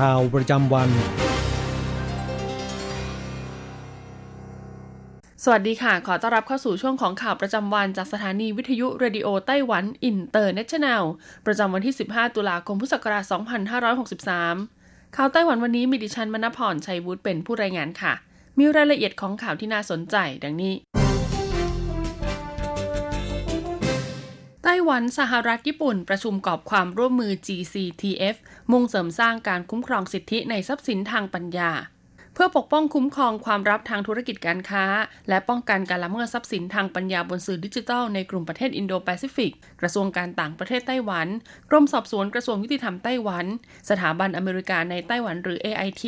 ข่าวประจำวัน สวัสดีค่ะ ขอต้อนรับเข้าสู่ช่วงของข่าวประจำวันจากสถานีวิทยุ Radio Taiwan International ประจำวันที่ 15 ตุลาคมพุทธศักราช 2563 ข่าวไต้หวันวันนี้มีดิฉันมณพรชัยวุฒิเป็นผู้รายงานค่ะ มีรายละเอียดของข่าวที่น่าสนใจดังนี้ ไต้หวันสหรัฐญี่ปุ่น ประชุมกรอบความร่วมมือ GCTF มุ่งเสริมสร้างการคุ้มครองสิทธิในทรัพย์สินทางปัญญา เพื่อปกป้องคุ้มครองความลับทางธุรกิจการค้า และป้องกันการละเมิดทรัพย์สินทางปัญญาบนสื่อดิจิทัลในกลุ่มประเทศอินโดแปซิฟิก กระทรวงการต่างประเทศไต้หวัน กรมสอบสวนกระทรวงยุติธรรมไต้หวัน สถาบันอเมริกาในไต้หวันหรือ AIT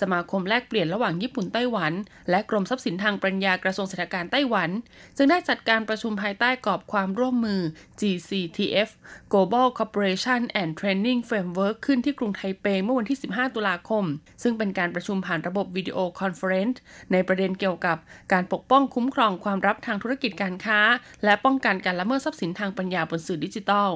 สมาคมแลกเปลี่ยนระหว่างญี่ปุ่นไต้หวัน และกรมทรัพย์สินทางปัญญากระทรวงเศรษฐการไต้หวัน จึงได้จัดการประชุมภายใต้กรอบความร่วมมือ GCTF Global Cooperation and Training Framework ขึ้นที่กรุงไทเปเมื่อวันที่ 15 ตุลาคม ซึ่งเป็นการประชุมผ่านระบบ video conference ในประเด็นเกี่ยวกับการปกป้องคุ้มครองความลับทางธุรกิจการค้า และป้องกันการละเมิดทรัพย์สินทางปัญญาบนสื่อดิจิทัล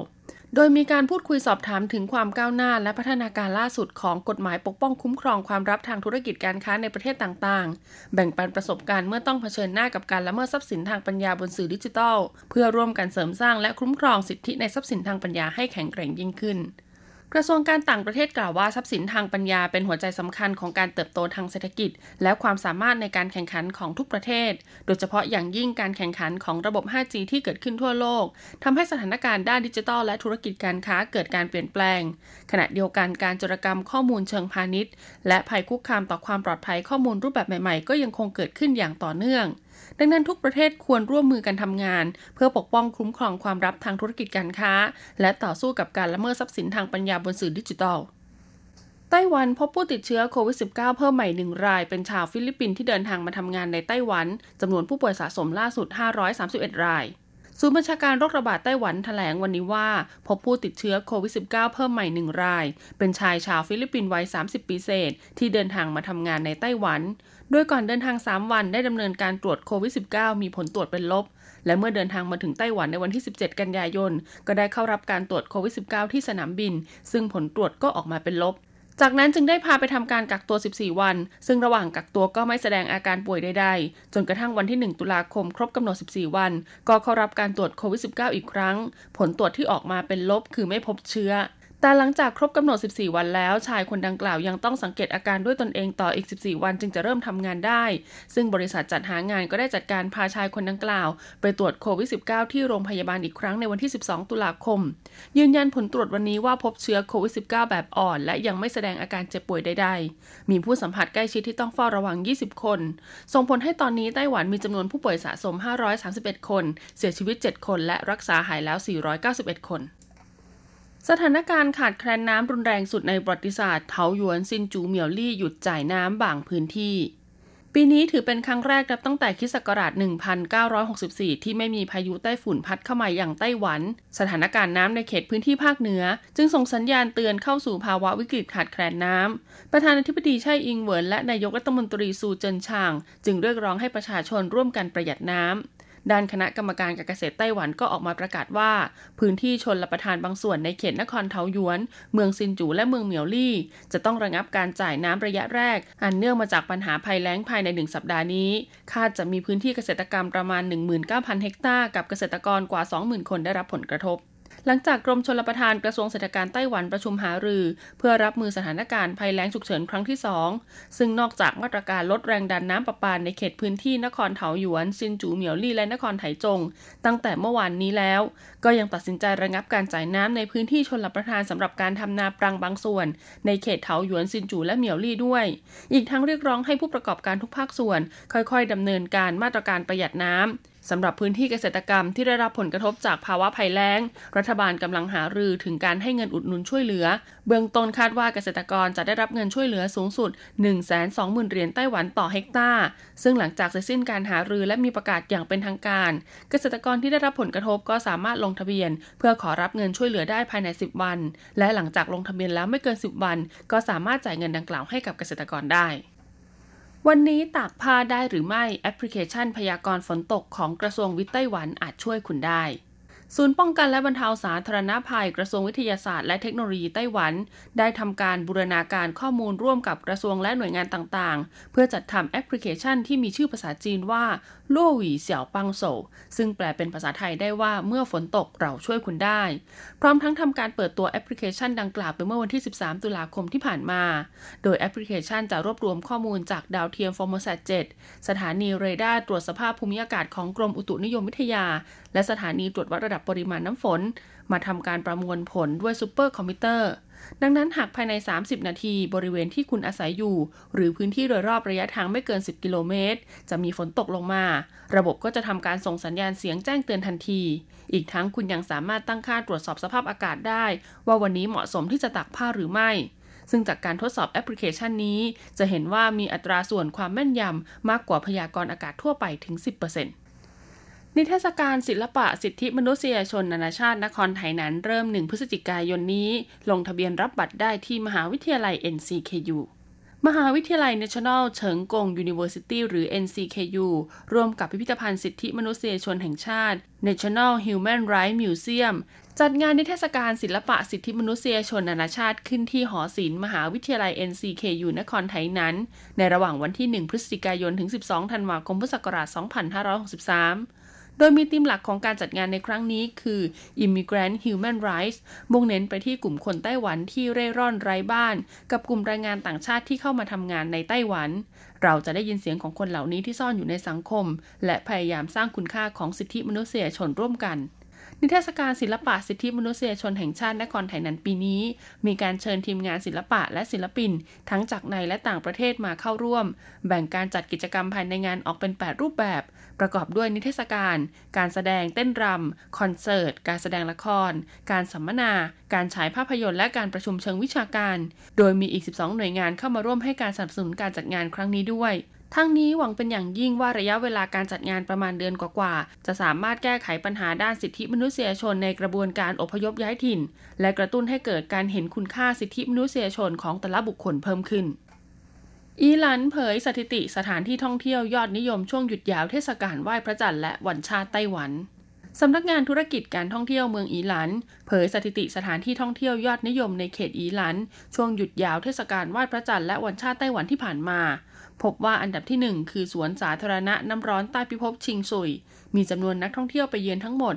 โดยมีการพูดคุยสอบถามถึงความก้าวหน้าและพัฒนาการล่าสุดของกฎหมายปกป้องคุ้มครองความลับทางธุรกิจการค้าในประเทศต่างๆ แบ่งปันประสบการณ์เมื่อต้องเผชิญหน้ากับการละเมิดทรัพย์สินทางปัญญาบนสื่อดิจิทัล เพื่อร่วมกันเสริมสร้างและคุ้มครองสิทธิในทรัพย์สินทางปัญญาให้แข็งแกร่งยิ่งขึ้น กระทรวงการต่างประเทศกล่าวว่าทรัพย์สินทางปัญญาเป็นหัวใจสำคัญของการเติบโตทางเศรษฐกิจ และความสามารถในการแข่งขันของทุกประเทศ โดยเฉพาะอย่างยิ่งการแข่งขันของระบบ 5G ที่เกิดขึ้นทั่วโลกทำให้สถานการณ์ด้านดิจิทัลและธุรกิจการค้าเกิดการเปลี่ยนแปลง ขณะเดียวกันการจรกรรมข้อมูลเชิงพาณิชย์ และภัยคุกคามต่อความปลอดภัยข้อมูลรูปแบบใหม่ๆ ก็ยังคงเกิดขึ้นอย่างต่อเนื่อง ดังนั้นทุกประเทศควรร่วมมือกันทำงาน เพื่อปกป้องคุ้มครองความลับทางธุรกิจการค้า และต่อสู้กับการละเมิดทรัพย์สินทางปัญญาบนสื่อดิจิทัลไต้หวันพบผู้ติดเชื้อโควิด -19 เพิ่มใหม่หนึ่งราย เป็นชาวฟิลิปปินส์ที่เดินทางมาทำงานในไต้หวันจำนวนผู้ป่วยสะสมล่าสุด 531 ราย ศูนย์บัญชาการโรคระบาดไต้หวันแถลงวันนี้ว่า พบผู้ติดเชื้อโควิด -19 เพิ่มใหม่หนึ่งราย เป็นชายชาวฟิลิปปินส์วัย 30 ปีเศษ ที่เดินทางมาทำงานในไต้หวัน โดยก่อนเดินทาง 3 วันได้ดำเนินการตรวจโควิด -19 มีผลตรวจเป็นลบ และเมื่อเดินทางมาถึงไต้หวันในวันที่ 17 กันยายน ก็ได้เข้ารับการตรวจโควิด -19 ที่สนามบิน ซึ่งผลตรวจก็ออกมาเป็นลบ จากนั้นจึงได้พาไปทำการกักตัว 14 วัน ซึ่งระหว่างกักตัวก็ไม่แสดงอาการป่วยใดๆ จนกระทั่งวันที่ 1 ตุลาคมครบกำหนด 14 วัน ก็เข้ารับการตรวจโควิด -19 อีกครั้ง ผลตรวจที่ออกมาเป็นลบคือไม่พบเชื้อ แต่หลังจากครบกำหนด 14 วันแล้ว ชายคนดังกล่าวยังต้องสังเกตอาการด้วยตนเองต่ออีก 14 วันจึงจะเริ่มทำงานได้ ซึ่งบริษัทจัดหางานก็ได้จัดการพาชายคนดังกล่าว ไปตรวจโควิด -19 ที่โรงพยาบาลอีกครั้งในวันที่ 12 ตุลาคม ยืนยันผลตรวจวันนี้ว่าพบเชื้อโควิด -19 แบบอ่อน และยังไม่แสดงอาการเจ็บป่วยใดๆ มีผู้สัมผัสใกล้ชิดที่ต้องเฝ้าระวัง 20 คน ส่งผลให้ตอนนี้ไต้หวันมีจำนวนผู้ป่วยสะสม 531 คน เสียชีวิต 7 คน และรักษาหายแล้ว 491 คน สถานการณ์ขาดแคลนน้ำรุนแรงสุดในประวัติศาสตร์เถาหยวนซินจูเหมียวลี่หยุดจ่ายน้ำบางพื้นที่ ปีนี้ถือเป็นครั้งแรกนับตั้งแต่คริสต์ศักราช 1964 ที่ไม่มีพายุไต้ฝุ่นพัดเข้ามาอย่างไต้หวัน สถานการณ์น้ำในเขตพื้นที่ภาคเหนือ จึงส่งสัญญาณเตือนเข้าสู่ภาวะวิกฤตขาดแคลนน้ำ ประธานาธิบดีไช่อิงเหวินและนายกรัฐมนตรีซูเจินชาง จึงเรียกร้องให้ประชาชนร่วมกันประหยัดน้ำ ด้านคณะกรรมการการเกษตรไต้หวันก็ออกมาประกาศว่า พื้นที่ชนรับประทานบางส่วนในเขตนครเทาหยวน เมืองซินจูและเมืองเหมียวลี่ จะต้องระงับการจ่ายน้ำระยะแรก อันเนื่องมาจากปัญหาภัยแล้งภายในหนึ่งสัปดาห์นี้ คาดจะมีพื้นที่เกษตรกรรมประมาณ 19,000 เฮกตาร์กับเกษตรกรกว่า 20,000 คนได้รับผลกระทบ หลังจากกรมชลประทานกระทรวงเศรษฐการไต้หวันประชุมหารือ เพื่อรับมือสถานการณ์ภัยแล้งฉุกเฉินครั้งที่ 2 ซึ่งนอกจากมาตรการลดแรงดันน้ำประปาในเขตพื้นที่นครเถาหยวน ซินจูเหมียวลี่และนครไถจง ตั้งแต่เมื่อวานนี้แล้ว ก็ยังตัดสินใจระงับการจ่ายน้ำในพื้นที่ชนรับประทานสำหรับการทำนาปรังบางส่วน ในเขตเถาหยวนซินจูและเหมียวลี่ด้วย อีกทั้งเรียกร้องให้ผู้ประกอบการทุกภาคส่วน ค่อยๆดำเนินการมาตรการประหยัดน้ำ สำหรับพื้นที่เกษตรกรรมที่ได้รับผลกระทบจากภาวะภัยแล้ง รัฐบาลกำลังหารือถึงการให้เงินอุดหนุนช่วยเหลือ เบื้องต้นคาดว่าเกษตรกรจะได้รับเงินช่วยเหลือสูงสุด 120,000 เหรียญไต้หวันต่อเฮกตาร์ ซึ่งหลังจากเสร็จสิ้นการหารือและมีประกาศอย่างเป็นทางการ เกษตรกรที่ได้รับผลกระทบก็สามารถลงทะเบียน เพื่อขอรับเงินช่วยเหลือได้ภายใน 10 วัน และหลังจากลงทะเบียนแล้วไม่เกิน 10 วัน ก็สามารถจ่ายเงินดังกล่าวให้กับเกษตรกรได้ วันนี้ตากผ้าได้หรือไม่แอปพลิเคชันพยากรณ์ฝนตกของกระทรวงวิทย์ไต้หวันอาจช่วยคุณได้ ศูนย์ป้องกันและบรรเทาสาธารณภัยกระทรวงวิทยาศาสตร์และเทคโนโลยีไต้หวัน ได้ทำการบูรณาการข้อมูลร่วมกับกระทรวงและหน่วยงานต่างๆ เพื่อจัดทำแอปพลิเคชันที่มีชื่อภาษาจีนว่า落雨小幫手ซึ่งแปลเป็นภาษาไทยได้ว่าเมื่อฝนตกเราช่วยคุณได้ พร้อมทั้งทำการเปิดตัวแอปพลิเคชันดังกล่าวไปเมื่อวันที่ 13 ตุลาคมที่ผ่านมา โดยแอปพลิเคชันจะรวบรวมข้อมูลจากดาวเทียม FORMOSAT 7สถานีเรดาร์ตรวจสภาพภูมิอากาศของกรมอุตุนิยมวิทยา และสถานีตรวจวัดระดับปริมาณน้ำฝน มาทำการประมวลผลด้วยซูเปอร์คอมพิวเตอร์ ดังนั้นหากภายใน 30 นาทีบริเวณที่คุณอาศัยอยู่ หรือพื้นที่โดยรอบระยะทางไม่เกิน 10 กิโลเมตร จะมีฝนตกลงมา ระบบก็จะทำการส่งสัญญาณเสียงแจ้งเตือนทันที อีกทั้งคุณยังสามารถตั้งค่าตรวจสอบสภาพอากาศได้ ว่าวันนี้เหมาะสมที่จะตากผ้าหรือไม่ซึ่งจากการทดสอบแอปพลิเคชันนี้ จะเห็นว่ามีอัตราส่วนความแม่นยำมากกว่าพยากรณ์อากาศทั่วไปถึง 10% นิทรรศการศิลปะสิทธิมนุษยชนนานาชาตินครไทยนั้นเริ่ม 1 พฤศจิกายนนี้ ลงทะเบียนรับบัตรได้ที่มหาวิทยาลัย NCKU มหาวิทยาลัย National เฉิงกง University หรือ NCKU ร่วมกับพิพิธภัณฑ์สิทธิมนุษยชนแห่งชาติ National Human Rights Museum จัดงานนิทรรศการศิลปะสิทธิมนุษยชนนานาชาติขึ้นที่หอศิลป์มหาวิทยาลัย NCKU นครไทยนั้น ในระหว่างวันที่ 1 พฤศจิกายนถึง 12 ธันวาคม พุทธศักราช 2563 โดยมีธีมหลักของการจัดงานในครั้งนี้คือ Immigrant Human Rights มุ่งเน้นไปที่กลุ่มคนไต้หวันที่เร่ร่อนไร้บ้าน กับกลุ่มแรงงานต่างชาติที่เข้ามาทำงานในไต้หวัน เราจะได้ยินเสียงของคนเหล่านี้ที่ซ่อนอยู่ในสังคม และพยายามสร้างคุณค่าของสิทธิมนุษยชนร่วมกันนิทรรศการศิลปะสิทธิมนุษยชนแห่งชาตินครไทยนันปีนี้ มีการเชิญทีมงานศิลปะและศิลปิน ทั้งจากในและต่างประเทศมาเข้าร่วม แบ่งการจัดกิจกรรมภายในงานออกเป็น 8 รูปแบบ ประกอบด้วยนิทรรศการ การแสดงเต้นรำคอนเสิร์ต การแสดงละคร การสัมมนา การฉายภาพยนตร์และการประชุมเชิงวิชาการ โดยมีอีก 12 หน่วยงานเข้ามาร่วมให้การสนับสนุนการจัดงานครั้งนี้ด้วยทั้งนี้หวังเป็นอย่างยิ่งว่าระยะเวลาการจัดงานประมาณเดือนกว่าๆ จะสามารถแก้ไขปัญหาด้านสิทธิมนุษยชนในกระบวนการอพยพย้ายถิ่น และกระตุ้นให้เกิดการเห็นคุณค่าสิทธิมนุษยชนของแต่ละบุคคลเพิ่มขึ้น อีหลันเผยสถิติสถานที่ท่องเที่ยวยอดนิยมช่วงหยุดยาวเทศกาลไหว้พระจันทร์และวันชาติไต้หวันสำนักงานธุรกิจการท่องเที่ยวเมืองอีหลัน เผยสถิติสถานที่ท่องเที่ยวยอดนิยมในเขตอีหลัน ช่วงหยุดยาวเทศกาลไหว้พระจันทร์และวันชาติไต้หวันที่ผ่านมา พบว่าอันดับที่ 1 คือสวนสาธารณะน้ำร้อนใต้พิภพชิงซุย มีจำนวนนักท่องเที่ยวไปเยือนทั้งหมด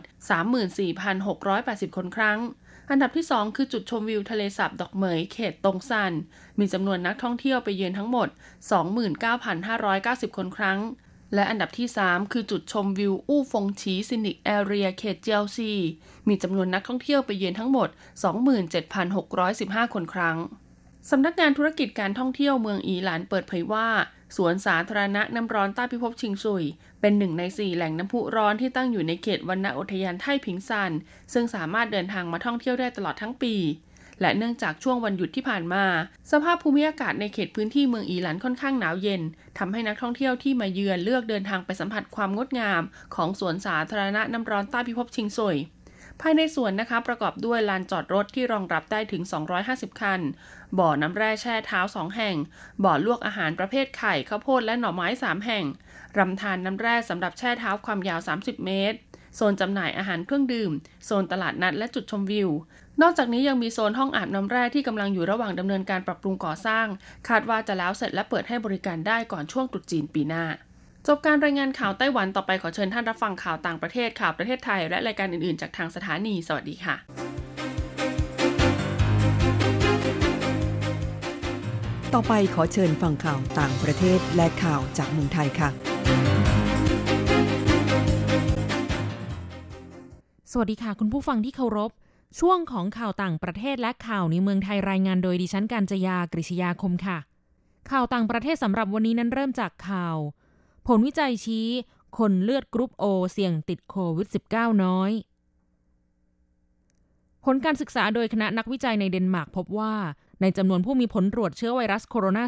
34,680 คนครั้ง อันดับที่ 2 คือจุดชมวิวทะเลสาบดอกเหมยเขตตงซัน มีจำนวนนักท่องเที่ยวไปเยือนทั้งหมด 29,590 คนครั้ง และอันดับที่ 3 คือจุดชมวิวอู้ฟงฉี Scenic Area เขตเจียวซี มีจำนวนนักท่องเที่ยวไปเยือนทั้งหมด 27,615 คนครั้งสำนักงานธุรกิจการท่องเที่ยวเมืองอีหลานเปิดเผยว่า สวนสาธารณะน้ำร้อนใต้พิภพชิงซุย เป็นหนึ่งในสี่แหล่งน้ำพุร้อนที่ตั้งอยู่ในเขตวันณอุทยานไทผิงซัน ซึ่งสามารถเดินทางมาท่องเที่ยวได้ตลอดทั้งปี และเนื่องจากช่วงวันหยุดที่ผ่านมา สภาพภูมิอากาศในเขตพื้นที่เมืองอีหลันค่อนข้างหนาวเย็นทำให้นักท่องเที่ยวที่มาเยือนเลือกเดินทางไปสัมผัสความงดงาม ของสวนสาธารณะน้ำร้อนใต้พิภพชิงซุย ภายในสวนนะคะประกอบด้วยลานจอดรถที่รองรับได้ถึง 250 คัน บ่อน้ำแร่แช่เท้า 2 แห่ง บ่อลวกอาหารประเภทไข่ข้าวโพดและหน่อไม้ 3 แห่ง รำธารนน้ำแร่สำหรับแช่เท้าความยาว 30 เมตร โซนจำหน่ายอาหารเครื่องดื่ม โซนตลาดนัดและจุดชมวิว นอกจากนี้ยังมีโซนห้องอาบน้ำแร่ที่กำลังอยู่ระหว่างดำเนินการปรับปรุงก่อสร้าง คาดว่าจะแล้วเสร็จและเปิดให้บริการได้ก่อนช่วงตรุษจีนปีหน้า จบการรายงานข่าวไต้หวันต่อไปขอเชิญท่านรับฟังข่าวต่างประเทศข่าวประเทศไทย และรายการอื่น ๆ จากทางสถานี สวัสดีค่ะ ต่อไปขอเชิญฟังข่าวต่างประเทศและข่าวจากเมืองไทยค่ะ สวัสดีค่ะ คุณผู้ฟังที่เคารพ ช่วงของข่าวต่างประเทศและข่าวในเมืองไทยรายงานโดยดิฉันการจยากริชยาคมค่ะ ข่าวต่างประเทศสำหรับวันนี้นั้นเริ่มจากข่าว ผลวิจัยชี้ คนเลือดกรุ๊ปโอเสี่ยงติดโควิด -19 น้อย ผลการศึกษาโดยคณะนักวิจัยในเดนมาร์กพบว่า ในจำนวนผู้มีผลตรวจเชื้อไวรัสโคโรน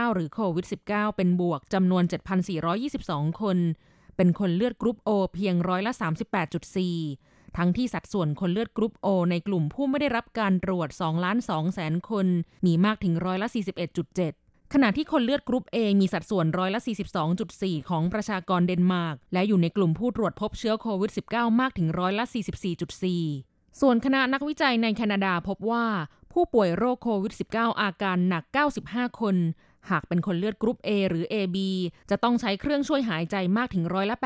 า 2019 หรือโควิด -19 เป็นบวกจำนวน 7,422 คน เป็นคนเลือดกรุ๊ปโอเพียงร้อยละ 38.4 ทั้งที่สัดส่วนคนเลือดกรุ๊ปโอในกลุ่มผู้ไม่ได้รับการตรวจ2ล้าน2แสนคน มีมากถึงร้อยละ41.7 ขณะที่คนเลือดกรุ๊ป A มีสัดส่วนร้อยละ42.4 ของประชากรเดนมาร์ก และอยู่ในกลุ่มผู้ตรวจพบเชื้อโควิด -19 มากถึงร้อยละ44.4 ส่วนคณะนักวิจัยในแคนาดาพบว่า ผู้ป่วยโรคโควิด -19 อาการหนัก 95 คน หากเป็นคนเลือดกรุ๊ป A หรือ AB จะต้องใช้เครื่องช่วยหายใจมากถึงร้อยละ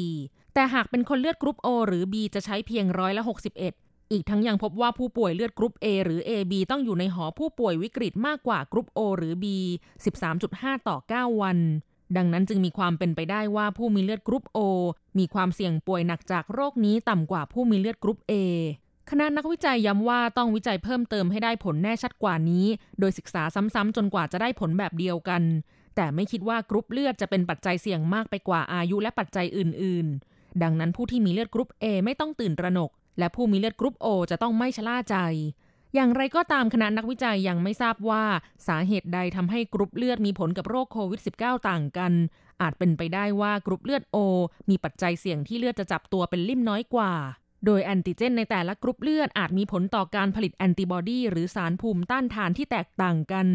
84 แต่หากเป็นคนเลือดกรุ๊ป O หรือ B จะใช้เพียงร้อยละ61 อีกทั้งยังพบว่าผู้ป่วยเลือดกรุ๊ป A หรือ AB ต้องอยู่ในหอผู้ป่วยวิกฤตมากกว่ากรุ๊ป O หรือ B 13.5 ต่อ 9 วัน ดังนั้นจึงมีความเป็นไปได้ว่าผู้มีเลือดกรุ๊ป O มีความเสี่ยงป่วยหนักจากโรคนี้ต่ำกว่าผู้มีเลือดกรุ๊ป A คณะนักวิจัยย้ำว่าต้องวิจัยเพิ่มเติมให้ได้ผลแน่ชัดกว่านี้ โดยศึกษาซ้ำๆจนกว่าจะได้ผลแบบเดียวกัน แต่ไม่คิดว่ากรุ๊ปเลือดจะเป็นปัจจัยเสี่ยงมากไปกว่าอายุและปัจจัยอื่น ๆ ดังนั้นผู้ที่มีเลือดกรุ๊ป A ไม่ต้องตื่นตระหนก และผู้มีเลือดกรุ๊ป O จะต้องไม่ชะล่าใจ อย่างไรก็ตามคณะนักวิจัยยังไม่ทราบว่าสาเหตุใดทำให้กรุ๊ปเลือดมีผลกับโรคโควิด -19 ต่างกัน อาจเป็นไปได้ว่ากรุ๊ปเลือด O มีปัจจัยเสี่ยงที่เลือดจะจับตัวเป็นลิ่มน้อยกว่า โดยแอนติเจนในแต่ละกรุ๊ปเลือดอาจมีผลต่อการผลิตแอนติบอดีหรือสารภูมิต้านทานที่แตกต่างกัน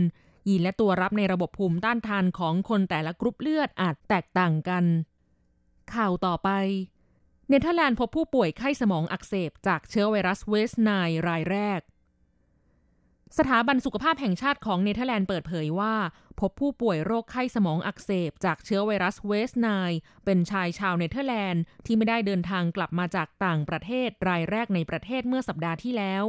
ยีนและตัวรับในระบบภูมิต้านทานของคนแต่ละกรุ๊ปเลือดอาจแตกต่างกัน ข่าวต่อไป เนเธอร์แลนด์พบผู้ป่วยไข้สมองอักเสบจากเชื้อไวรัส West Nile รายแรก สถาบันสุขภาพแห่งชาติของเนเธอร์แลนด์เปิดเผยว่า พบผู้ป่วยโรคไข้สมองอักเสบจากเชื้อไวรัสเวสต์ไนล์เป็นชายชาวเนเธอร์แลนด์ที่ไม่ได้เดินทางกลับมาจากต่างประเทศรายแรกในประเทศเมื่อสัปดาห์ที่แล้ว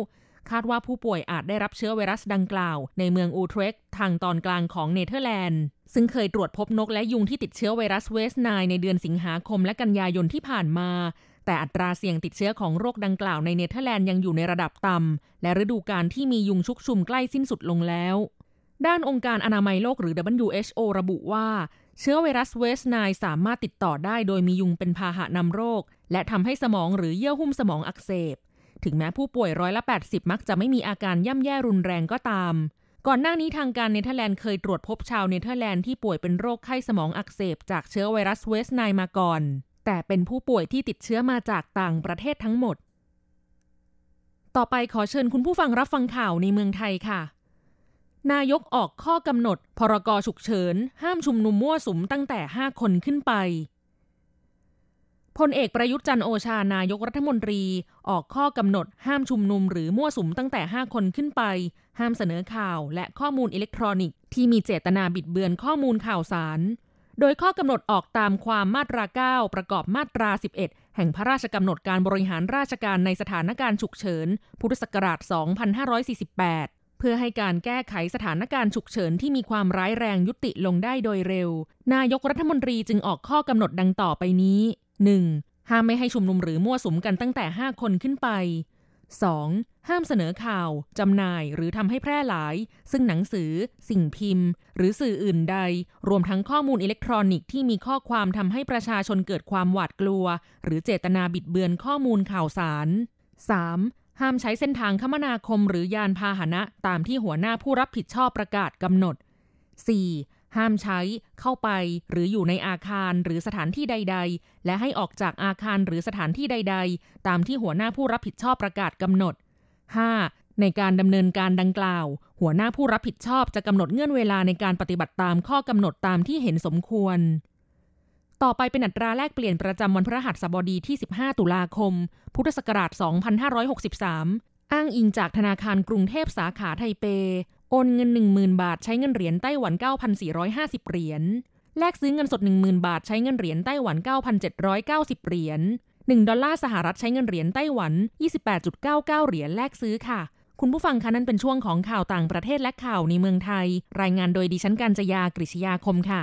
คาดว่าผู้ป่วยอาจได้รับเชื้อไวรัสดังกล่าว ในเมืองอูเทรกต์ทางตอนกลางของเนเธอร์แลนด์ ซึ่งเคยตรวจพบนกและยุงที่ติดเชื้อไวรัสเวสต์ไนล์ในเดือนสิงหาคมและกันยายนที่ผ่านมาแต่อัตราเสี่ยงติดเชื้อของโรคดังกล่าวในเนเธอร์แลนด์ยังอยู่ในระดับต่ำ และฤดูกาลที่มียุงชุกชุมใกล้สิ้นสุดลงแล้ว ด้านองค์การอนามัยโลกหรือ WHO ระบุว่า เชื้อไวรัสเวสต์ไนล์สามารถติดต่อได้โดยมียุงเป็นพาหะนำโรค และทำให้สมองหรือเยื่อหุ้มสมองอักเสบ ถึงแม้ผู้ป่วยร้อยละ 80 มักจะไม่มีอาการย่ำแย่รุนแรงก็ตาม ก่อนหน้านี้ทางการเนเธอร์แลนด์เคยตรวจพบชาวเนเธอร์แลนด์ที่ป่วยเป็นโรคไข้สมองอักเสบจากเชื้อไวรัสเวสต์ไนล์มาก่อน แต่เป็นผู้ป่วยที่ติดเชื้อมาจากต่างประเทศทั้งหมด ต่อไปขอเชิญคุณผู้ฟังรับฟังข่าวในเมืองไทยค่ะนายกออกข้อกำหนด พรกฉุกเฉิน ห้ามชุมนุมมั่วสุมตั้งแต่ 5 คนขึ้นไป พลเอกประยุทธ์จันโอชานายกรัฐมนตรี ออกข้อกำหนดห้ามชุมนุมหรือมั่วสุมตั้งแต่ 5 คนขึ้นไป ห้ามเสนอข่าวและข้อมูลอิเล็กทรอนิกส์ที่มีเจตนาบิดเบือนข้อมูลข่าวสาร โดยข้อกำหนดออกตามความมาตรา 9 ประกอบมาตรา 11 แห่งพระราชกำหนดการบริหารราชการในสถานการณ์ฉุกเฉิน พุทธศักราช 2548เพื่อให้การแก้ไขสถานการณ์ฉุกเฉินที่มีความร้ายแรงยุติลงได้โดยเร็ว นายกรัฐมนตรีจึงออกข้อกำหนดดังต่อไปนี้ 1. ห้ามไม่ให้ชุมนุมหรือมั่วสุมกันตั้งแต่ 5 คนขึ้นไป 2. ห้ามเสนอข่าว จำหน่ายหรือทำให้แพร่หลาย ซึ่งหนังสือ สิ่งพิมพ์ หรือสื่ออื่นใด รวมทั้งข้อมูลอิเล็กทรอนิกส์ที่มีข้อความทำให้ประชาชนเกิดความหวาดกลัว หรือเจตนาบิดเบือนข้อมูลข่าวสาร 3. ห้ามใช้เส้นทางคมนาคมหรือยานพาหนะตามที่หัวหน้าผู้รับผิดชอบประกาศกำหนด 4. ห้ามใช้เข้าไปหรืออยู่ในอาคารหรือสถานที่ใด ๆ และให้ออกจากอาคารหรือสถานที่ใด ๆ ตามที่หัวหน้าผู้รับผิดชอบประกาศกำหนด 5. ในการดำเนินการดังกล่าว หัวหน้าผู้รับผิดชอบจะกำหนดเงื่อนเวลาในการปฏิบัติตามข้อกำหนดตามที่เห็นสมควร ต่อไปเป็นอัตราแลกเปลี่ยนประจำวันพฤหัสบดีที่ 15 ตุลาคม พุทธศักราช 2563 อ้างอิงจากธนาคารกรุงเทพสาขาไทเป โอนเงิน 10,000 บาท ใช้เงินเหรียญไต้หวัน 9,450 เหรียญ แลกซื้อเงินสด 10,000 บาท ใช้เงินเหรียญไต้หวัน 9,790 เหรียญ 1 ดอลลาร์สหรัฐใช้เงินเหรียญไต้หวัน 28.99 เหรียญแลกซื้อค่ะ คุณผู้ฟังคะนั่นเป็นช่วงของข่าวต่างประเทศและข่าวในเมืองไทย รายงานโดยดิฉันกัญจยากริชยาคมค่ะ